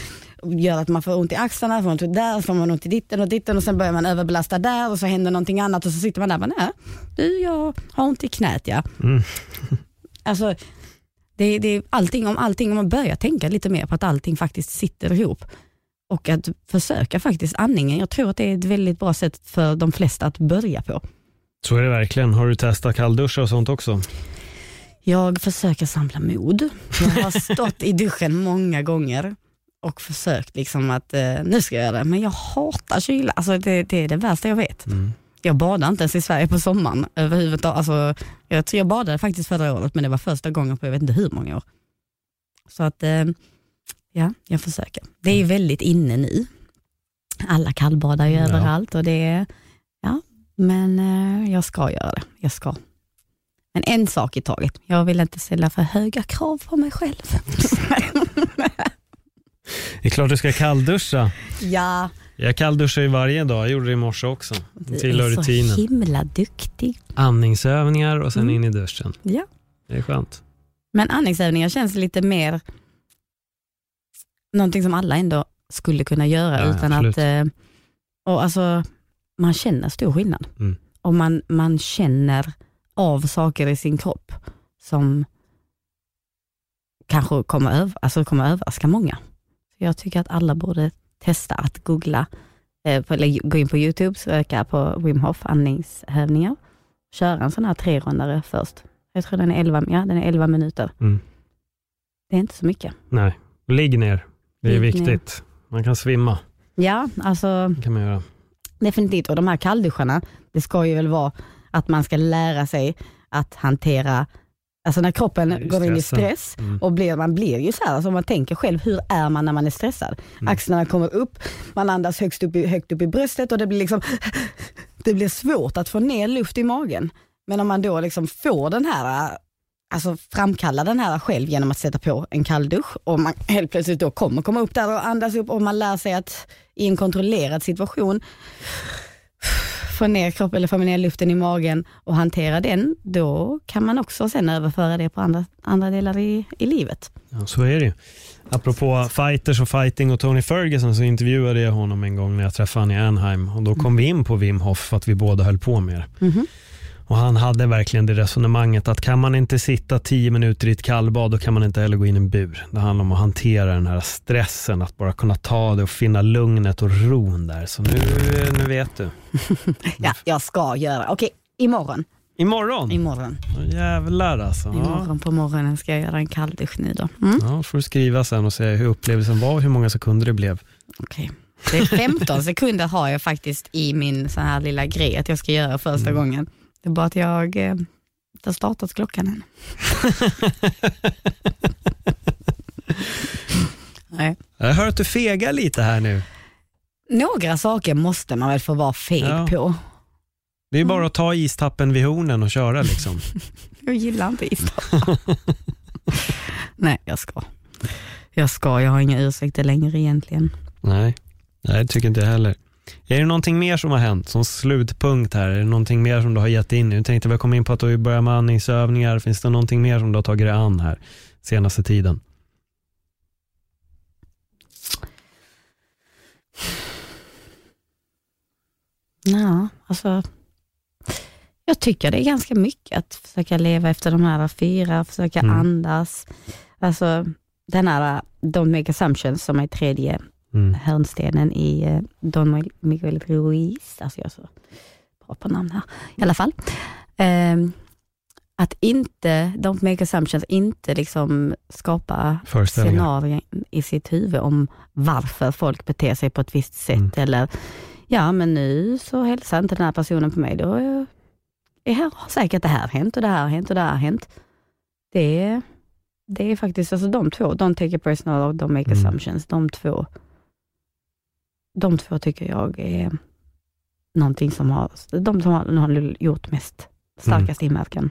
gör att man får ont i axlarna, får ont där, får man ont i ditten och ditten och sen börjar man överbelasta där och så händer någonting annat och så sitter man där och bara, nej, du jag har ont i knät ja. Mm. Alltså, det, det är allting om allting, om man börjar tänka lite mer på att allting faktiskt sitter ihop och att försöka faktiskt andningen. Jag tror att det är ett väldigt bra sätt för de flesta att börja på. Så är det verkligen. Har du testat kallduscha och sånt också? Jag försöker samla mod. Jag har stått i duschen många gånger och försökt liksom att eh, nu ska jag göra det, men jag hatar kyla. Alltså det, det är det värsta jag vet. Mm. jag badar inte ens i Sverige på sommaren överhuvudtaget. Alltså, jag tror jag badade faktiskt förra året, men det var första gången på jag vet inte hur många år. Så att, eh, ja, jag försöker. Det är ju väldigt inne nu. Alla kallbadar ju Ja. överallt och det är, ja, men eh, jag ska göra det. Jag ska. Men en sak i taget. Jag vill inte ställa för höga krav på mig själv. Det är klart du ska kallduscha. ja, Jag kallduschar ju varje dag, jag gjorde det i morse också. Det du tillhör är så rutinen. himla duktig. Andningsövningar och sen Mm. in i duschen. Ja. Det är skönt. Men andningsövningar känns lite mer någonting som alla ändå skulle kunna göra Ja, utan absolut. att, eh, och alltså, man känner stor skillnad. Mm. Och man, man känner av saker i sin kropp som kanske kommer, över, alltså kommer överraska många. Så jag tycker att alla borde testa att googla, eh, eller gå in på YouTube, söka på Wim Hof andningsövningar, köra en sån här trerondare först. Jag tror den är 11, ja, den är 11 minuter. Mm. Det är inte så mycket. Nej, ligg ner. Det är viktigt. Man kan svimma, Ja, alltså det kan man göra. definitivt. Och de här kallduscharna, det ska ju väl vara att man ska lära sig att hantera, alltså när kroppen går in i stress Mm. och blir, man blir ju så här, alltså man tänker själv, hur är man när man är stressad? Mm. Axlarna kommer upp, man andas högst upp i, högt upp i bröstet och det blir liksom, det blir svårt att få ner luft i magen. Men om man då liksom får den här, alltså framkallar den här själv genom att sätta på en kalldusch och man helt plötsligt då kommer komma upp där och andas upp och man lär sig att i en kontrollerad situation få ner kroppen eller få ner luften i magen och hantera den, då kan man också sen överföra det på andra, andra delar i, i livet. Ja, så är det ju. Apropå fighters och fighting och Tony Ferguson så intervjuade jag honom en gång när jag träffade honom i Anaheim och då kom vi in på Wim Hof för att vi båda höll på med det. Mhm. Och han hade verkligen det resonemanget att kan man inte sitta tio minuter i ett kallbad då kan man inte heller gå in i en bur. Det handlar om att hantera den här stressen, att bara kunna ta det och finna lugnet och ron där. Så nu, nu vet du. Ja, jag ska göra. Okej, imorgon. Imorgon, Imorgon. Åh, jävlar alltså. Imorgon på morgonen ska jag göra en kalldusch nu då. Mm. Ja, får du skriva sen och säga hur upplevelsen var och hur många sekunder det blev. Okej. Det är 15 sekunder har jag faktiskt i min sån här lilla grej att jag ska göra första Mm. gången. Det är bara att jag eh, inte har startat klockan än. Nej. Jag hör att du fegar lite här nu. Några saker måste man väl få vara feg Ja. på. Det är bara att ta istappen vid hornen och köra liksom. Jag gillar inte istappar. Nej, jag ska. Jag ska, jag har inga ursäkter längre egentligen. Nej, Nej det tycker inte jag heller. Är det någonting mer som har hänt som slutpunkt här? Är det någonting mer som du har gett in i? Nu tänkte vi komma in på att du börjar med andningsövningar. Finns det någonting mer som du har tagit dig an här senaste tiden? Ja, alltså. Jag tycker det är ganska mycket att försöka leva efter de här fyra, försöka Mm. andas. Alltså den här Don't make assumptions som är tredje Mm. hörnstenen i eh, Don Miguel Ruiz. Alltså jag är så bra på namn här. I alla fall. Ehm, att inte, don't make assumptions, inte liksom skapa scenarier i sitt huvud om varför folk beter sig på ett visst sätt. Mm. Eller, ja men nu så hälsar inte den här personen på mig. Då är, är här, har säkert det här hänt och det här har hänt och det här har hänt. Det, är- det är faktiskt, alltså de två, don't take it personal och don't make Mm. assumptions, de två, de två tycker jag är någonting som har, de som har, har gjort mest starkast inverkan.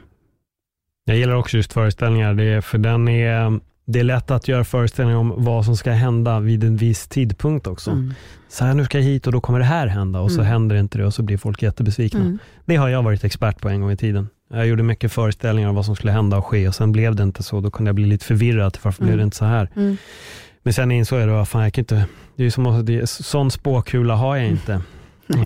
Jag gillar också just föreställningar, det är, för den är, det är lätt att göra föreställningar om vad som ska hända vid en viss tidpunkt också. Mm. Så här, nu ska jag hit och då kommer det här hända och så Mm. händer inte det och så blir folk jättebesvikna. Mm. Det har jag varit expert på en gång i tiden. Jag gjorde mycket föreställningar om vad som skulle hända och ske och sen blev det inte så. Då kunde jag bli lite förvirrad. Varför blev Mm. det inte så här? Mm. Men sen insåg jag då, fan, jag kan inte, det är ju som att, det, sån spåkula har jag inte.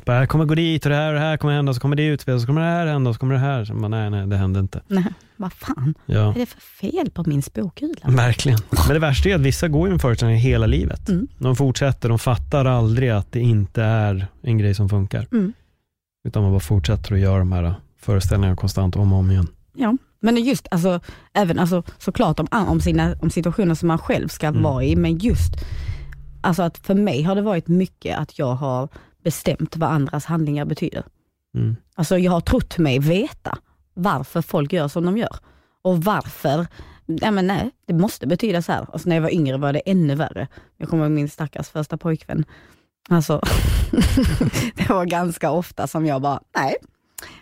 Bara, Jag kommer gå dit och det här och det här kommer hända, så kommer det utspelas, så kommer det här hända så kommer det här. Så bara, nej, nej, det hände inte. Nej, vad fan, Ja, vad är det för fel på min spåkula? verkligen. Men det värsta är att vissa går ju en föreställning hela livet. Mm. De fortsätter, de fattar aldrig att det inte är en grej som funkar. Mm. Utan man bara fortsätter att göra de här föreställningarna konstant om och om igen. Ja, men just alltså, även alltså, såklart om, om, sina, om situationer som man själv ska Mm. vara i, men just alltså att för mig har det varit mycket att jag har bestämt vad andras handlingar betyder. Mm. Alltså jag har trott mig veta varför folk gör som de gör. Och varför, nej men nej, det måste betyda så här. Alltså när jag var yngre var det ännu värre. Jag kommer ihåg min stackars första pojkvän. Alltså, det var ganska ofta som jag bara, nej,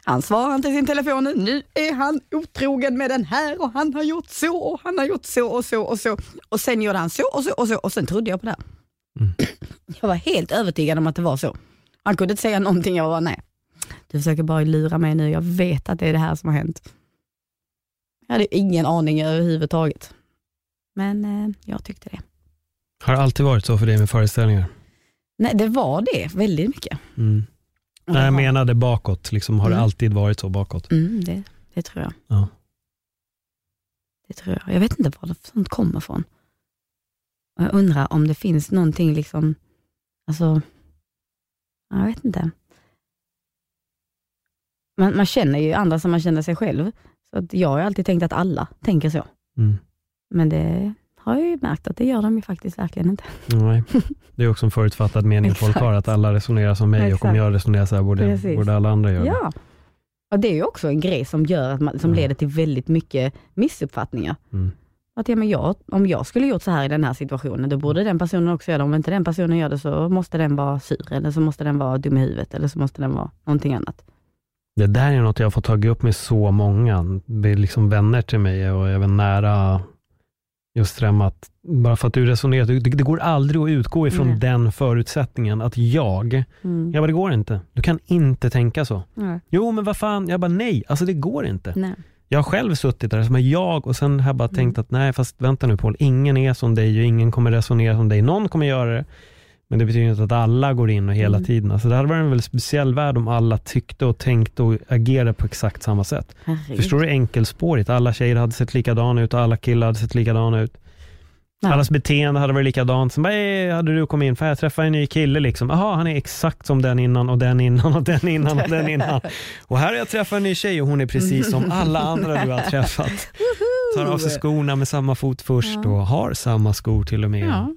han svarar inte sin telefon nu. Nu är han otrogen med den här och han har gjort så och han har gjort så och så och så. Och sen gjorde han så och så och så och sen trodde jag på det. Mm. Jag var helt övertygad om att det var så. Han kunde inte säga någonting, jag var nej. Du försöker bara lura mig nu, jag vet att det är det här som har hänt. Jag hade ingen aning överhuvudtaget. Men eh, jag tyckte det. Har det alltid varit så för dig med föreställningar? Nej, det var det väldigt mycket. Mm. Nej, det jag menade bakåt, liksom, har det Mm. alltid varit så bakåt? Mm, det, det tror jag. Ja. Det tror jag. Jag vet inte var det sånt kommer ifrån. Och Jag undrar om det finns någonting, liksom, alltså, jag vet inte. Man, man känner ju andra som man känner sig själv. Så jag har alltid tänkt att alla tänker så. Mm. Men det har jag ju märkt att det gör de ju faktiskt verkligen inte. Nej. Det är också en förutfattad mening folk Exakt. har, att alla resonerar som mig och om Exakt. jag resonerar så här borde, Precis. borde alla andra göra det. Ja. Det är ju också en grej som, gör att man, som Mm. leder till väldigt mycket missuppfattningar. Mm. Att ja, men jag, om jag skulle gjort så här i den här situationen, då borde den personen också göra det. Om inte den personen gör det så måste den vara sur, eller så måste den vara dum i huvudet, eller så måste den vara någonting annat. Det där är något jag har fått tagit upp med så många, det är liksom vänner till mig och även nära just det där med att, bara för att du resonerar, det, det går aldrig att utgå ifrån Nej. den förutsättningen att jag, Mm. jag bara det går inte. Du kan inte tänka så. Nej. Jo men vad fan, jag bara nej, alltså det går inte. Nej. Jag har själv suttit där som är jag och sen har jag bara tänkt att nej fast vänta nu Paul, ingen är som dig och ingen kommer resonera som dig. Någon kommer göra det, men det betyder inte att alla går in och hela Mm. tiden. Alltså det hade varit en väldigt speciell värld om alla tyckte och tänkte och agerade på exakt samma sätt. Herregud. Förstår du enkelspårigt? Alla tjejer hade sett likadana ut och alla killar hade sett likadana ut. Ja. Allas beteende hade varit likadant. Sen bara, "Eh, hade du kommit in, för jag träffade en ny kille liksom. Jaha, han är exakt som den innan och den innan och den innan och den innan. Och här har jag träffat en ny tjej och hon är precis som alla andra du har träffat. Tar av sig skorna med samma fot först och har samma skor till och med. Ja,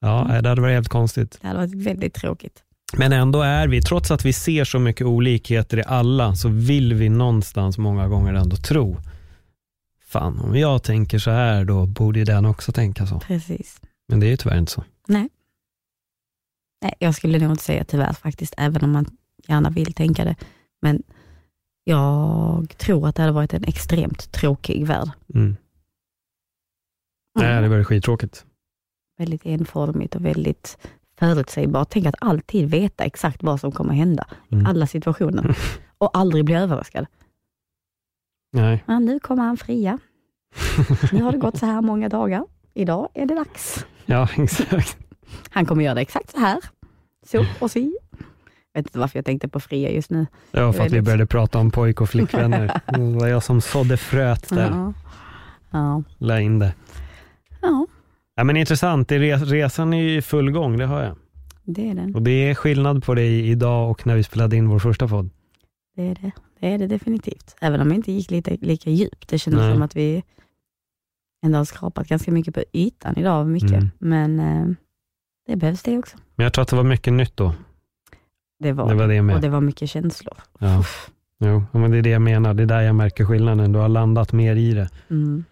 Ja, nej, det hade varit helt konstigt. det hade varit väldigt tråkigt. Men ändå är vi, trots att vi ser så mycket olikheter i alla, så vill vi någonstans många gånger ändå tro, fan om jag tänker så här, då borde ju den också tänka så. Precis. Men det är ju tyvärr inte så. Nej, jag skulle nog inte säga tyvärr faktiskt, även om man gärna vill tänka det. Men jag tror att det hade varit en extremt tråkig värld. Mm. Nej, det var skittråkigt. Väldigt enformigt och väldigt förutsägbart. Tänk att alltid veta exakt vad som kommer hända i Mm. alla situationer och aldrig bli överraskad. Nej. Ja, nu kommer han fria. Nu har det gått så här många dagar. Idag är det dags. Ja, exakt. Han kommer göra det exakt så här. Så och si. Jag vet inte varför jag tänkte på fria just nu. Var för att vi började prata om pojk och flickvänner. Det var jag som sådde fröet där, Ja. Ja. la in det. ja, Ja, men intressant, resan är ju i full gång, det har jag. det är det. Och det är skillnad på dig idag och när vi spelade in vår första podd. Det är det. Det är det definitivt. Även om vi inte gick lite, lika djupt. Det kändes Nej. som att vi ändå har skrapat ganska mycket på ytan idag. Mycket. Mm. Men eh, det behövs det också. Men jag tror att det var mycket nytt då. Det var Det var det med. Och det var mycket känslor. Ja. Jo, men det är det jag menar. Det är där jag märker skillnaden. Du har landat mer i det. Mm.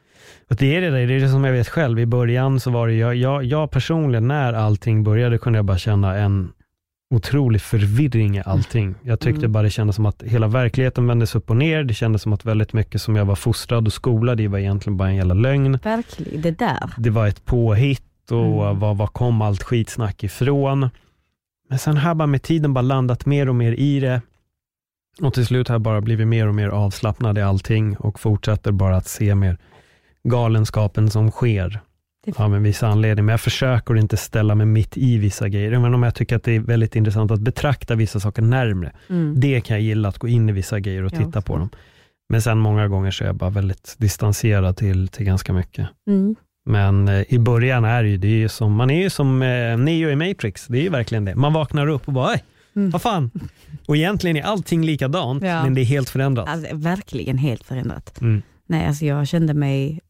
Och det är det där, det är det som jag vet själv. I början så var det, jag, jag, jag personligen, när allting började kunde jag bara känna en otrolig förvirring i allting. Jag tyckte Mm. bara det kändes som att hela verkligheten vändes upp och ner. Det kändes som att väldigt mycket som jag var fostrad och skolad i var egentligen bara en jävla lögn. Verkligen, det där. Det var ett påhitt och Mm. var, var kom allt skitsnack ifrån? Men sen jag bara med tiden bara landat mer och mer i det. Och till slut har jag bara blivit mer och mer avslappnad i allting och fortsätter bara att se mer galenskapen som sker av en viss anledning. Men jag försöker inte ställa mig mitt i vissa grejer, även om jag tycker att det är väldigt intressant att betrakta vissa saker närmre. Mm. Det kan jag gilla, att gå in i vissa grejer och Jag titta på dem. Men sen många gånger så är jag bara väldigt distanserad till, till ganska mycket. Mm. Men eh, i början är det ju, det är ju som, man är ju som eh, Neo i Matrix, det är ju verkligen det. Man vaknar upp och bara, "Oj, Mm. vad fan? Och egentligen är allting likadant, Ja. men det är helt förändrat. Alltså, verkligen helt förändrat. Mm. Nej, alltså jag kände mig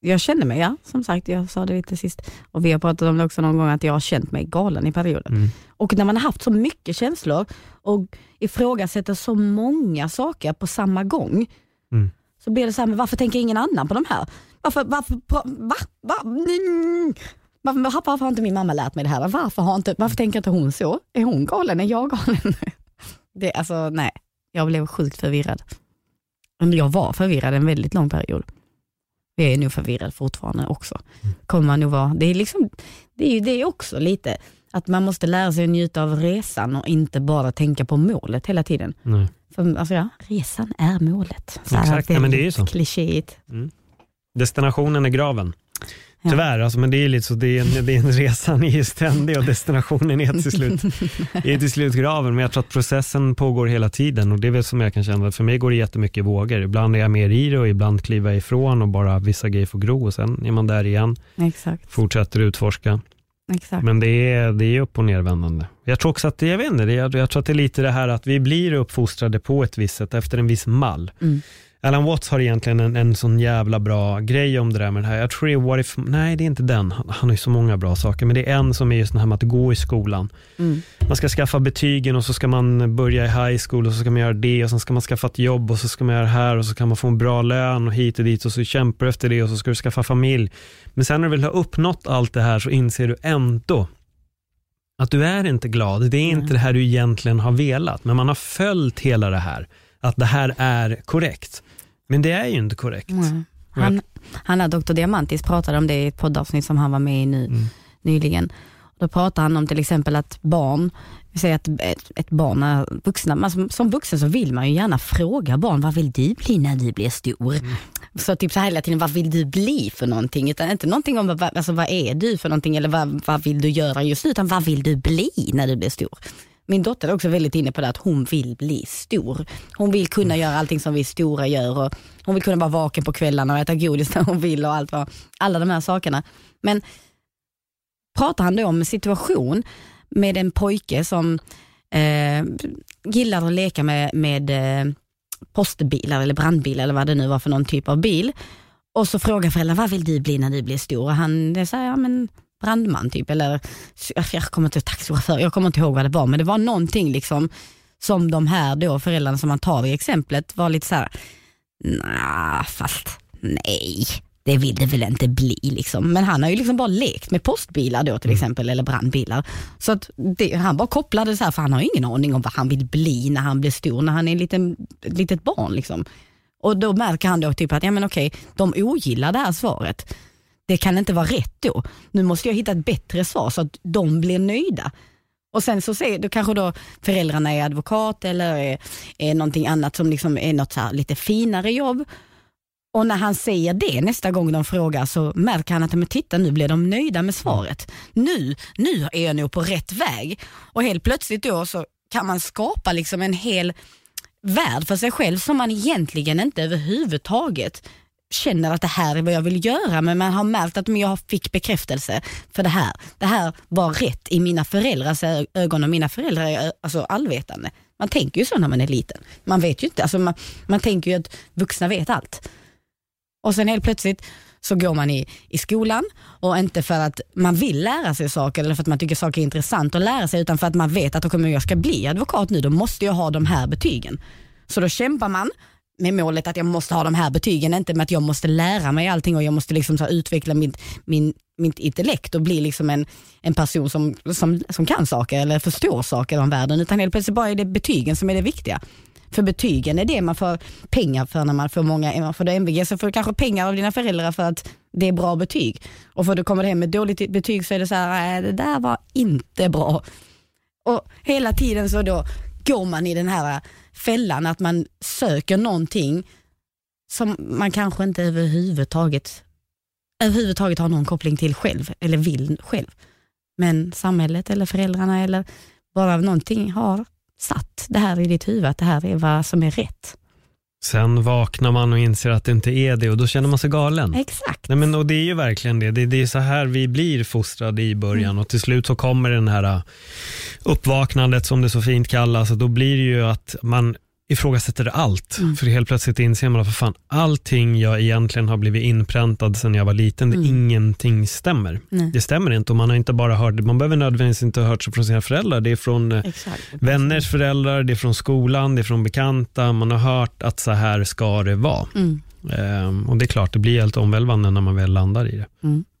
jag känner mig, ja, som sagt, jag sa det lite sist, och vi har pratat om det också någon gång, att jag har känt mig galen i perioder. Mm. Och när man har haft så mycket känslor och ifrågasätter så många saker på samma gång, Mm. så blir det så här, men varför tänker ingen annan på de här? Varför, varför, va? va? Mm. Varför, varför, har inte min mamma lärt mig det här? Varför, har inte, varför tänker inte hon så? Är hon galen? Är jag galen? Det, alltså, nej, jag blev sjukt förvirrad. Men Jag var förvirrad en väldigt lång period. Jag är nog förvirrad fortfarande också. Kommer man nog vara. Det är, liksom, det är ju det också lite, att man måste lära sig att njuta av resan och inte bara tänka på målet hela tiden. Nej. För, alltså ja, resan är målet. Så Exakt, ja, men det är ju så. Klichéigt. Destinationen är graven. Tyvärr, alltså, men det är lite så, det är en, det är en resan är ständig och destinationen är till slut, är till slut graven. Men jag tror att processen pågår hela tiden och det är väl som jag kan känna, för mig går det jättemycket i vågor. Ibland är jag mer i det och ibland kliver jag ifrån och bara vissa grejer får gro och sen är man där igen, Exakt. fortsätter utforska. exakt. Men det är, det är upp och nervändande. Jag tror också att det, jag vet inte, det, jag, jag tror att det är lite det här att vi blir uppfostrade på ett visst sätt efter en viss mall. Mm. Alan Watts har egentligen en, en sån jävla bra grej om det där med det här. Jag tror det är What If, nej det är inte den, han, har ju så många bra saker, men det är en som är just det här med att gå i skolan. Mm. Man ska skaffa betygen och så ska man börja i high school och så ska man göra det och sen ska man skaffa ett jobb och så ska man göra det här och så kan man få en bra lön och hit och dit och så kämpar du efter det och så ska du skaffa familj. Men sen när du väl har uppnått allt det här så inser du ändå att du är inte glad. Det är inte det här du egentligen har velat, men man har följt hela det här, att det här är korrekt. Men det är ju inte korrekt. Mm. Han, han är Dr. Diamantis pratade om det i ett poddavsnitt som han var med i nu, Mm. nyligen. Då pratar han om till exempel att barn, vi säger att ett, ett barn är vuxna, man, som, vuxen så vill man ju gärna fråga barn, vad vill du bli när du blir stor? Så typ så här hela tiden, vad vill du bli för någonting? Utan inte någonting om vad, alltså, vad är du för någonting eller vad, vad vill du göra just nu, utan vad vill du bli när du blir stor? Min dotter är också väldigt inne på det att hon vill bli stor. Hon vill kunna göra allting som vi stora gör och hon vill kunna vara vaken på kvällarna och äta godis när hon vill och allt vad, alla de här sakerna. Men pratar han då om en situation med en pojke som eh, gillar att leka med, med eh, postbilar eller brandbilar eller vad det nu var för någon typ av bil. Och så frågar föräldrarna, vad vill du bli när du blir stor? Och han säger, ja men brandman typ, eller jag kommer inte taxichaufför, jag kommer inte ihåg vad det var, men det var någonting liksom som de här då föräldrarna som man tar i exemplet var lite så här, nah, fast nej, det vill det väl inte bli liksom. Men han har ju liksom bara lekt med postbilar då till exempel, eller brandbilar. Så att det, han bara kopplade så här, för han har ingen aning om vad han vill bli när han blir stor, när han är en liten, ett litet barn liksom. Och då märker han då typ att, ja men okej, de ogillar det här svaret. Det kan inte vara rätt då. Nu måste jag hitta ett bättre svar så att de blir nöjda. Och sen så säger, då kanske då föräldrarna är advokat eller är, är någonting annat som liksom är något så här lite finare jobb. Och när han säger det nästa gång de frågar så märker han att men titta nu blir de nöjda med svaret. Nu, nu är jag nog på rätt väg. Och helt plötsligt då så kan man skapa liksom en hel värld för sig själv som man egentligen inte överhuvudtaget känner att det här är vad jag vill göra men man har märkt att jag fick bekräftelse för det här. Det här var rätt i mina föräldrars ögon och mina föräldrar är alltså allvetande. Man tänker ju så när man är liten. Man vet ju inte, alltså man, man tänker ju att vuxna vet allt. Och sen helt plötsligt så går man i, i skolan och inte för att man vill lära sig saker eller för att man tycker saker är intressant att lära sig utan för att man vet att om jag ska bli advokat nu då måste jag ha de här betygen. Så då kämpar man med målet att jag måste ha de här betygen, inte med att jag måste lära mig allting och jag måste liksom så utveckla mitt, min, mitt intellekt och bli liksom en, en person som, som, som kan saker eller förstår saker om världen utan helt plötsligt bara är det betygen som är det viktiga. För betygen är det man får pengar för när man får många, man får du MVG så får du kanske pengar av dina föräldrar för att det är bra betyg. Och för du kommer hem med dåligt betyg så är det så här, nej det där var inte bra. Och hela tiden så då går man i den här fällan att man söker någonting som man kanske inte överhuvudtaget, överhuvudtaget har någon koppling till själv eller vill själv. Men samhället eller föräldrarna eller bara någonting har satt det här i ditt huvud, att det här är vad som är rätt. Sen vaknar man och inser att det inte är det och då känner man sig galen. Exakt. Nej, men, och det är ju verkligen det. det. Det är så här vi blir fostrade i början och till slut så kommer den här uh, uppvaknandet som det så fint kallas och då blir det ju att man ifrågasätter allt. Mm. För helt plötsligt inser man att för fan, allting jag egentligen har blivit inpräntad sedan jag var liten, Mm. ingenting stämmer. Nej. Det stämmer inte och man har inte bara hört, man behöver nödvändigtvis inte ha hört det från sina föräldrar. Det är från eh, Exakt. vänners föräldrar, det är från skolan, det är från bekanta. Man har hört att så här ska det vara. Mm. Ehm, och det är klart, det blir helt omvälvande när man väl landar i det.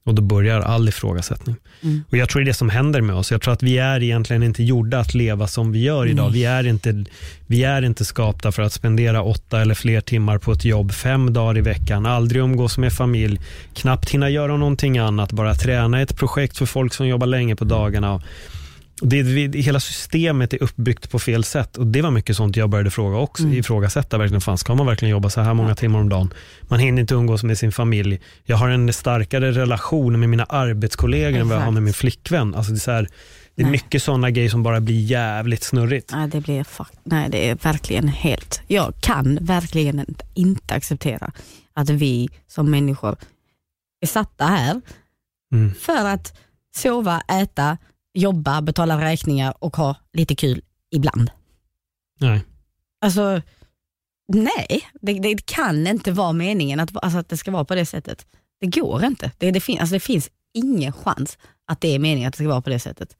Mm. Och då börjar all ifrågasättning. Mm. Och Jag tror det är det som händer med oss. Jag tror att vi är egentligen inte gjorda att leva som vi gör idag. Nej. Vi är, inte, vi är inte skapta för att spendera åtta eller fler timmar på ett jobb fem dagar i veckan, aldrig umgås med familj, knappt hinna göra någonting annat, bara träna ett projekt för folk som jobbar länge på dagarna. Det, hela systemet är uppbyggt på fel sätt och det var mycket sånt jag började fråga också, Mm. ifrågasätta. Verkligen, fan, ska man verkligen jobba så här många timmar om dagen? Man hinner inte umgås med sin familj. Jag har en starkare relation med mina arbetskollegor än vad jag har med Exakt. min flickvän. Alltså det är, så här, det är mycket sådana grejer som bara blir jävligt snurrigt. Nej, det blir fuck. Nej, det är verkligen helt... Jag kan verkligen inte- inte acceptera att vi som människor är satta här Mm. för att sova, äta, jobba, betala räkningar och ha lite kul ibland. Nej. Alltså, nej, det, det kan inte vara meningen att, alltså, att det ska vara på det sättet. Det går inte. Det, det, fin, alltså, det finns ingen chans att det är meningen att det ska vara på det sättet.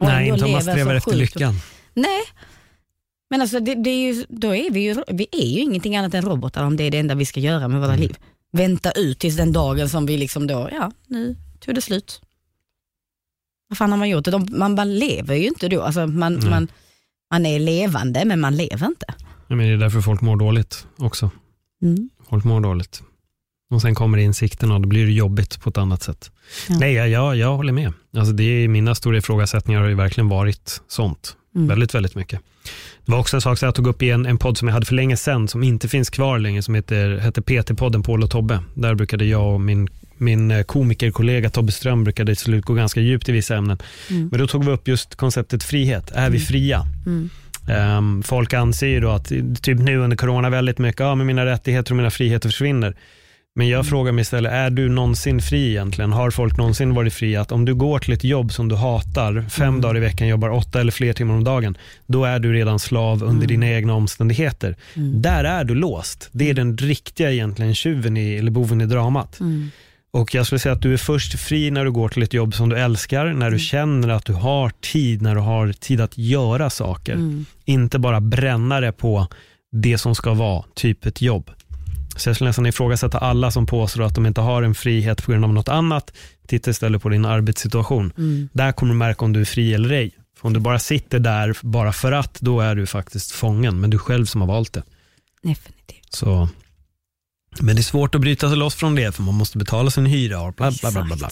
Och Nej, inte om man strävar efter sjukt- lyckan. Nej, men alltså det, det är ju, då är vi ju, vi är ju ingenting annat än robotar om det är det enda vi ska göra med våra Mm. liv. Vänta ut tills den dagen som vi liksom då, ja nu tog det slut. Vad fan har man gjort? De, man, man lever ju inte då. Alltså man, Nej. man, man är levande men man lever inte. Ja, men det är därför folk mår dåligt också. Mm. Folk mår dåligt. Och sen kommer insikten och då blir det jobbigt på ett annat sätt. Ja. Nej, jag, jag, jag håller med. Alltså det är, mina stora ifrågasättningar har ju verkligen varit sånt. Mm. Väldigt, väldigt mycket. Det var också en sak som jag tog upp i en, en podd som jag hade för länge sedan, som inte finns kvar längre, som heter, hette PT-podden Paul och Tobbe. Där brukade jag och min, min eh, komikerkollega Tobbe Ström brukade till slut gå ganska djupt i vissa ämnen. Mm. Men då tog vi upp just konceptet frihet. Är vi Mm. fria? Mm. Ehm, folk anser ju då att, typ nu under corona väldigt mycket, ja men mina rättigheter och mina friheter försvinner. Men jag Mm. frågar mig istället, är du någonsin fri egentligen? Har folk någonsin varit fria? Att om du går till ett jobb som du hatar, fem Mm. dagar i veckan, jobbar åtta eller fler timmar om dagen, då är du redan slav under Mm. dina egna omständigheter. Mm. Där är du låst. Det är den riktiga egentligen tjuven i, eller boven i dramat. Och jag skulle säga att du är först fri när du går till ett jobb som du älskar, när du Mm. känner att du har tid, när du har tid att göra saker. Mm. Inte bara bränna det på det som ska vara, typ ett jobb. Så jag skulle nästan ifrågasätta alla som påstår att de inte har en frihet på grund av något annat. Titta istället på din arbetssituation. Mm. Där kommer du märka om du är fri eller ej. För om du bara sitter där bara för att, då är du faktiskt fången. Men du själv som har valt det. Definitivt. Så. Men det är svårt att bryta sig loss från det, för man måste betala sin hyra och bla bla bla. bla, bla.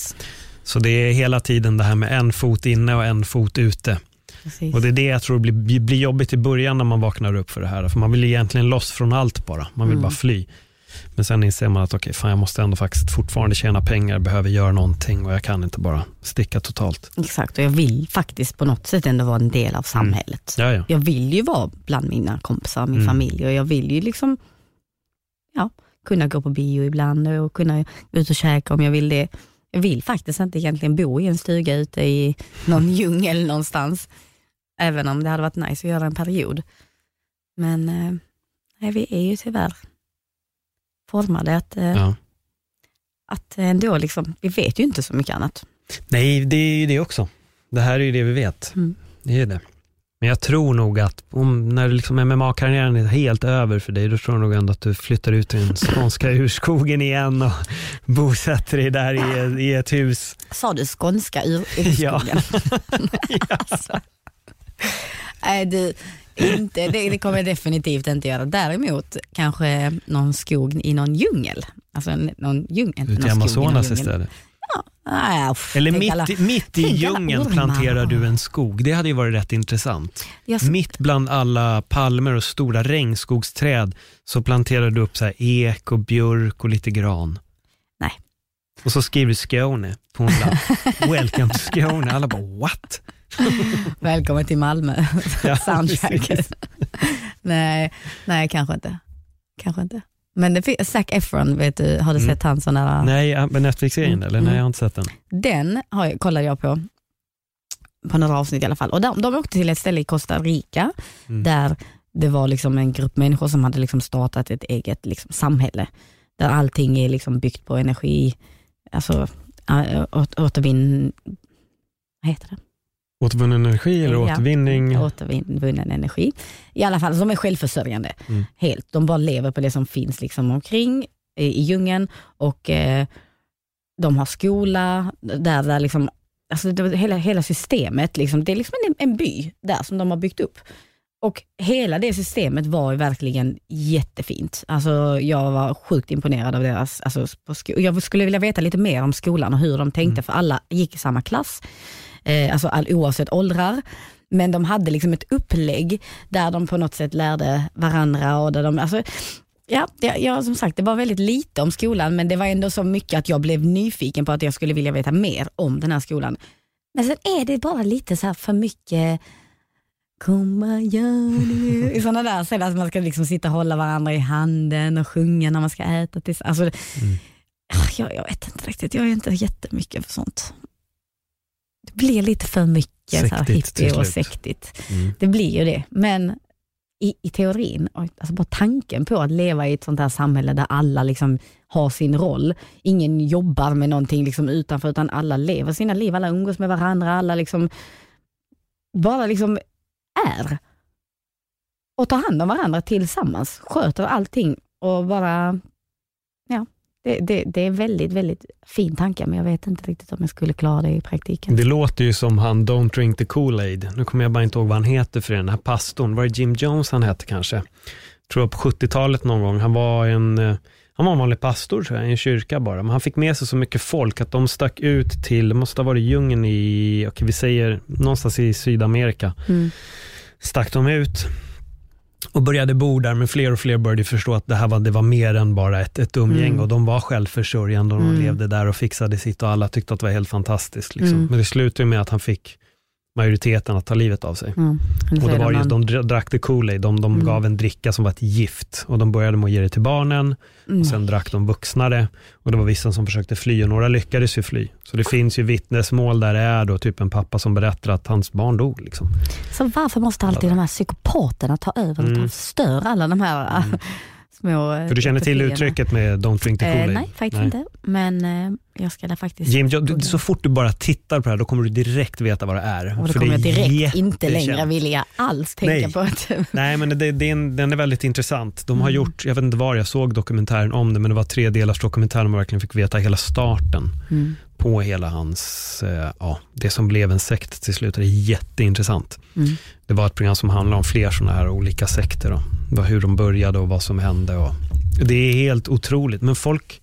Så det är hela tiden det här med en fot inne och en fot ute. Precis. Och det är det jag tror blir, blir jobbigt i början när man vaknar upp för det här. För man vill egentligen loss från allt bara. Man vill Mm. bara fly. Men sen inser man att okej, fan jag måste ändå faktiskt fortfarande tjäna pengar, behöver göra någonting och jag kan inte bara sticka totalt. Exakt, och jag vill faktiskt på något sätt ändå vara en del av samhället. Ja, ja. Jag vill ju vara bland mina kompisar, min Mm. familj och jag vill ju liksom ja, kunna gå på bio ibland och kunna gå ut och käka om jag vill det. Jag vill faktiskt inte egentligen bo i en stuga ute i någon djungel någonstans. Även om det hade varit nice att göra en period. Men eh, nej, vi är ju tyvärr formade att, eh, ja. att ändå liksom, vi vet ju inte så mycket annat. Nej, det är ju det också. Det här är ju det vi vet. Mm. Det är det. Men jag tror nog att om, när liksom MMA-karriären är helt över för dig, då tror jag nog ändå att du flyttar ut i den skånska urskogen igen och bosätter dig där i, i ett hus. Sa du skånska ur, ur Ja. alltså. Nej, du, inte, det, det kommer jag definitivt inte göra. Däremot kanske någon skog i någon djungel. Alltså någon inte Ut i Amazonas istället. Uff, Eller mitt, alla- mitt i djungeln planterar du en skog. Det hade ju varit rätt intressant. Jag, Mitt bland alla palmer och stora regnskogsträd så planterar du upp så här ek och björk och lite gran. Nej. Och så skriver du Skåne på en lapp. Welcome to Skåne. Alla bara what? välkommen till Malmö. Ja, Soundtracket. nej, nej, kanske inte. Kanske inte. Men det finns, Zac Efron, vet du, har du Mm. sett hans sån där Nej, men Netflix-serien Mm, eller? mm. Nej, jag har inte sett den. Den har jag, kollade jag på, på några avsnitt i alla fall. Och de, de åkte till ett ställe i Costa Rica Mm. där det var liksom en grupp människor som hade liksom startat ett eget liksom samhälle, där allting är liksom byggt på energi, alltså äh, åter, återvinn... Vad heter det? Återvunnen energi eller Ja, återvinning? Återvunnen energi. I alla fall, de är självförsörjande Mm. helt. De bara lever på det som finns liksom omkring i, djungeln och eh, de har skola, där, där liksom, alltså det, hela, hela systemet, liksom, det är liksom en, en by där som de har byggt upp. Och hela det systemet var verkligen jättefint. Alltså, jag var sjukt imponerad av deras, alltså, jag skulle vilja veta lite mer om skolan och hur de tänkte, för alla gick i samma klass, eh, alltså all, oavsett åldrar. Men de hade liksom ett upplägg där de på något sätt lärde varandra. Och där de, alltså, ja, ja, ja, som sagt, det var väldigt lite om skolan, men det var ändå så mycket att jag blev nyfiken på att jag skulle vilja veta mer om den här skolan. Men sen är det bara lite så här för mycket Komma gör I sådana där ställen, att man ska liksom sitta och hålla varandra i handen och sjunga när man ska äta. Tills, alltså, ah, jag, jag vet inte riktigt, jag är inte jättemycket för sånt. Det blir lite för mycket så Sektigt till hippie och sektigt. Mm. Det blir ju det, men i, i teorin, alltså bara tanken på att leva i ett sånt här samhälle där alla liksom har sin roll. Ingen jobbar med någonting liksom utanför, utan alla lever sina liv, alla umgås med varandra, alla liksom bara liksom är. Och tar hand om varandra tillsammans, sköter allting och bara, det, det, det är väldigt, väldigt fin tanke, men jag vet inte riktigt om jag skulle klara det i praktiken. Det låter ju som han Don't drink the Kool-Aid. Nu kommer jag bara inte ihåg vad han heter för den här pastorn. Var det Jim Jones han hette kanske? Tror jag på 70-talet någon gång. Han var en eh, han var en vanlig pastor tror jag, i en kyrka bara. Men han fick med sig så mycket folk att de stack ut till, det måste ha varit djungeln i, okej vi säger någonstans i Sydamerika. Mm. Stack de ut och började bo där, men fler och fler började förstå att det här var, det var mer än bara ett, ett umgänge Mm. och de var självförsörjande och de Mm. levde där och fixade sitt och alla tyckte att det var helt fantastiskt. Liksom. Mm. Men det slutade med att han fick majoriteten att ta livet av sig. Mm. Och det var det just, de dra- drack the Kool-Aid, de, de Mm. gav en dricka som var ett gift och de började med att ge det till barnen Mm. och sen drack de vuxna det och det var vissa som försökte fly och några lyckades ju fly. Så det finns ju vittnesmål där det är då typ en pappa som berättar att hans barn dog. Liksom. Så varför måste alltid de här psykopaterna ta över och Mm. ta förstör alla de här äh, små äh, För du känner till uttrycket med Don't drink the Eh, Kool-Aid? nej, faktiskt inte. Men eh, jag ska där faktiskt... Jim, du, så fort du bara tittar på det här, då kommer du direkt veta vad det är. och då För kommer det jag direkt inte längre jättekänt. vilja alls tänka Nej. på att... Nej, men det, det är en, den är väldigt intressant. De har Mm. gjort, jag vet inte var jag såg dokumentären om det, men det var tre delars dokumentär där man verkligen fick veta hela starten Mm. På hela hans, eh, ja, det som blev en sekt till slut. Det är jätteintressant. Mm. Det var ett program som handlade om fler sådana här olika sekter. Vad- hur de började och vad som hände. Och det är helt otroligt, men folk,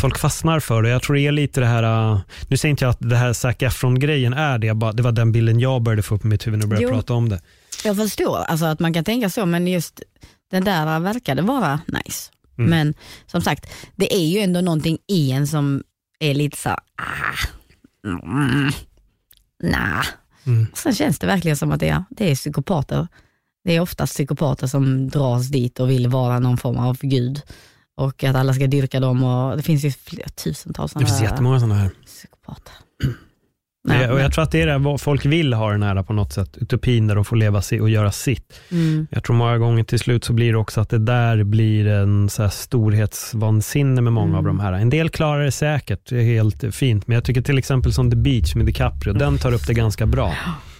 folk fastnar för det. Jag tror det är lite det här, uh, nu säger inte jag att det här Zac Efron-grejen är det, bara, det var den bilden jag började få upp i mitt huvud när jag började Jo. prata om det. Jag förstår alltså att man kan tänka så, men just den där verkade vara nice. Mm. Men som sagt, det är ju ändå någonting i en som är lite så ah, mm, nah. Mm. Sen känns det verkligen som att det är, det är psykopater. Det är oftast psykopater som dras dit och vill vara någon form av gud. Och att alla ska dyrka dem och det finns ju flera tusentals Det sådana finns jättemånga sådana här. psykopater. Nej, och men- jag tror att det är det vad folk vill ha den här på något sätt, utopin där de får leva si- och göra sitt. mm, Jag tror många gånger till slut så blir det också att det där blir en så här storhetsvansinne med många av Mm. de här. En del klarar det säkert, det är helt fint, men jag tycker till exempel som The Beach med DiCaprio, den tar upp det ganska bra.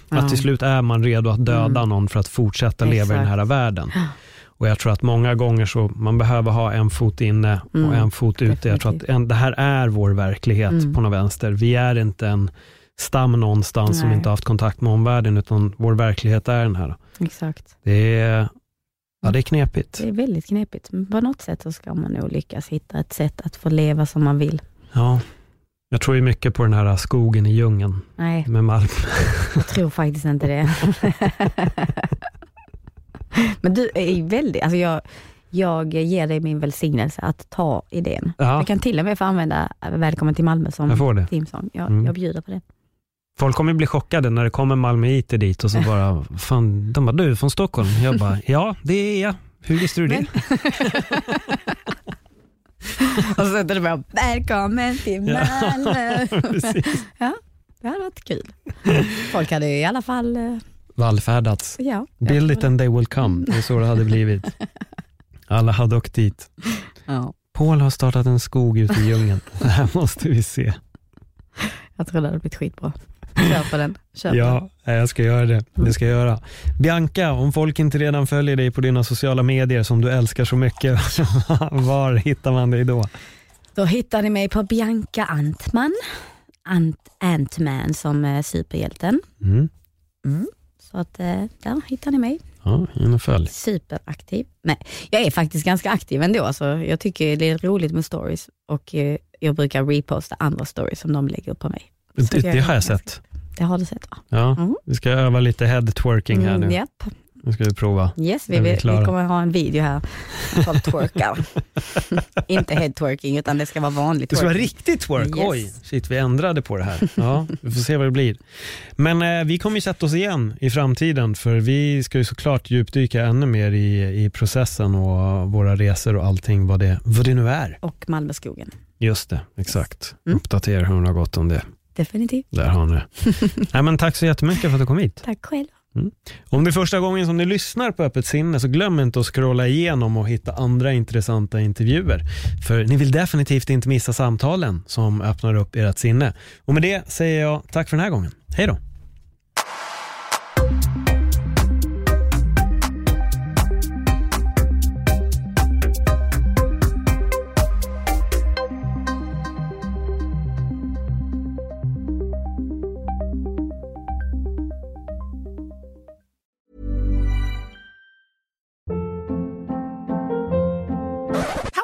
Att till slut är man redo att döda Mm. någon för att fortsätta leva i den här Exakt. världen. Och jag tror att många gånger så man behöver ha en fot inne och Mm. en fot ute. Jag tror att en, det här är vår verklighet Mm. på något vänster. Vi är inte en stam någonstans som Nej. inte har haft kontakt med omvärlden, utan vår verklighet är den här. Exakt. Det är, ja, det är knepigt. Det är väldigt knepigt, men på något sätt så ska man nog lyckas hitta ett sätt att få leva som man vill. Ja. Jag tror ju mycket på den här skogen i djungeln Nej, med Malm. jag tror faktiskt inte det. men du är ju väldigt, alltså jag, jag ger dig min välsignelse att ta idén. Ja, Jag kan till och med få använda Välkommen till Malmö som teamsång. Jag, Mm. jag bjuder på det. Folk kommer bli chockade när det kommer malmöiter dit och så bara, fan, de bara, du är från Stockholm? Jag bara, ja det är jag. Hur visste du det? Och så sätter du bara, välkommen till Malmö. Precis. det hade varit kul. Folk hade i alla fall, eh, vallfärdats. Ja, Build it and they will come. Det är så det hade blivit. Alla hade åkt dit. Ja, Paul har startat en skog ute i djungeln. Det här måste vi se. jag tror det hade blivit skitbra. Kör på den. Den. Ja, jag ska göra det. Det ska jag göra. Bianca, om folk inte redan följer dig på dina sociala medier som du älskar så mycket, var hittar man dig då? Då hittar ni mig på Bianca Antman. Ant, Antman som eh, superhjälten. Mm. Så att eh, där hittar ni mig. Ja, in och följ. Superaktiv. Nej, jag är faktiskt ganska aktiv ändå. Alltså, jag tycker det är roligt med stories och eh, jag brukar reposta andra stories som de lägger upp på mig. Så Det, det har är jag ganska- sett. Det har du sett va? Ja, Mm. vi ska öva lite head twerking här Mm, nu. japp. Nu ska vi prova. Yes, vi, vi vi, kommer ha en video här folk twerkar. Inte head twerking utan det ska vara vanligt Det ska vara riktigt twerk. Yes. Oj, shit vi ändrade på det här. Ja, vi får se vad det blir. Men eh, vi kommer ju sätta oss igen i framtiden för vi ska ju såklart djupdyka ännu mer i, i processen och våra resor och allting vad det, vad det nu är. Och Malmöskogen. Just det, exakt. Mm. Uppdatera hur det har gått om det. Definitivt. Där har ni det. Nej, men Tack så jättemycket för att du kom hit. Tack själv. Om det är första gången som ni lyssnar på Öppet sinne så glöm inte att scrolla igenom och hitta andra intressanta intervjuer. För ni vill definitivt inte missa samtalen som öppnar upp ert sinne. Och med det säger jag tack för den här gången. Hej då!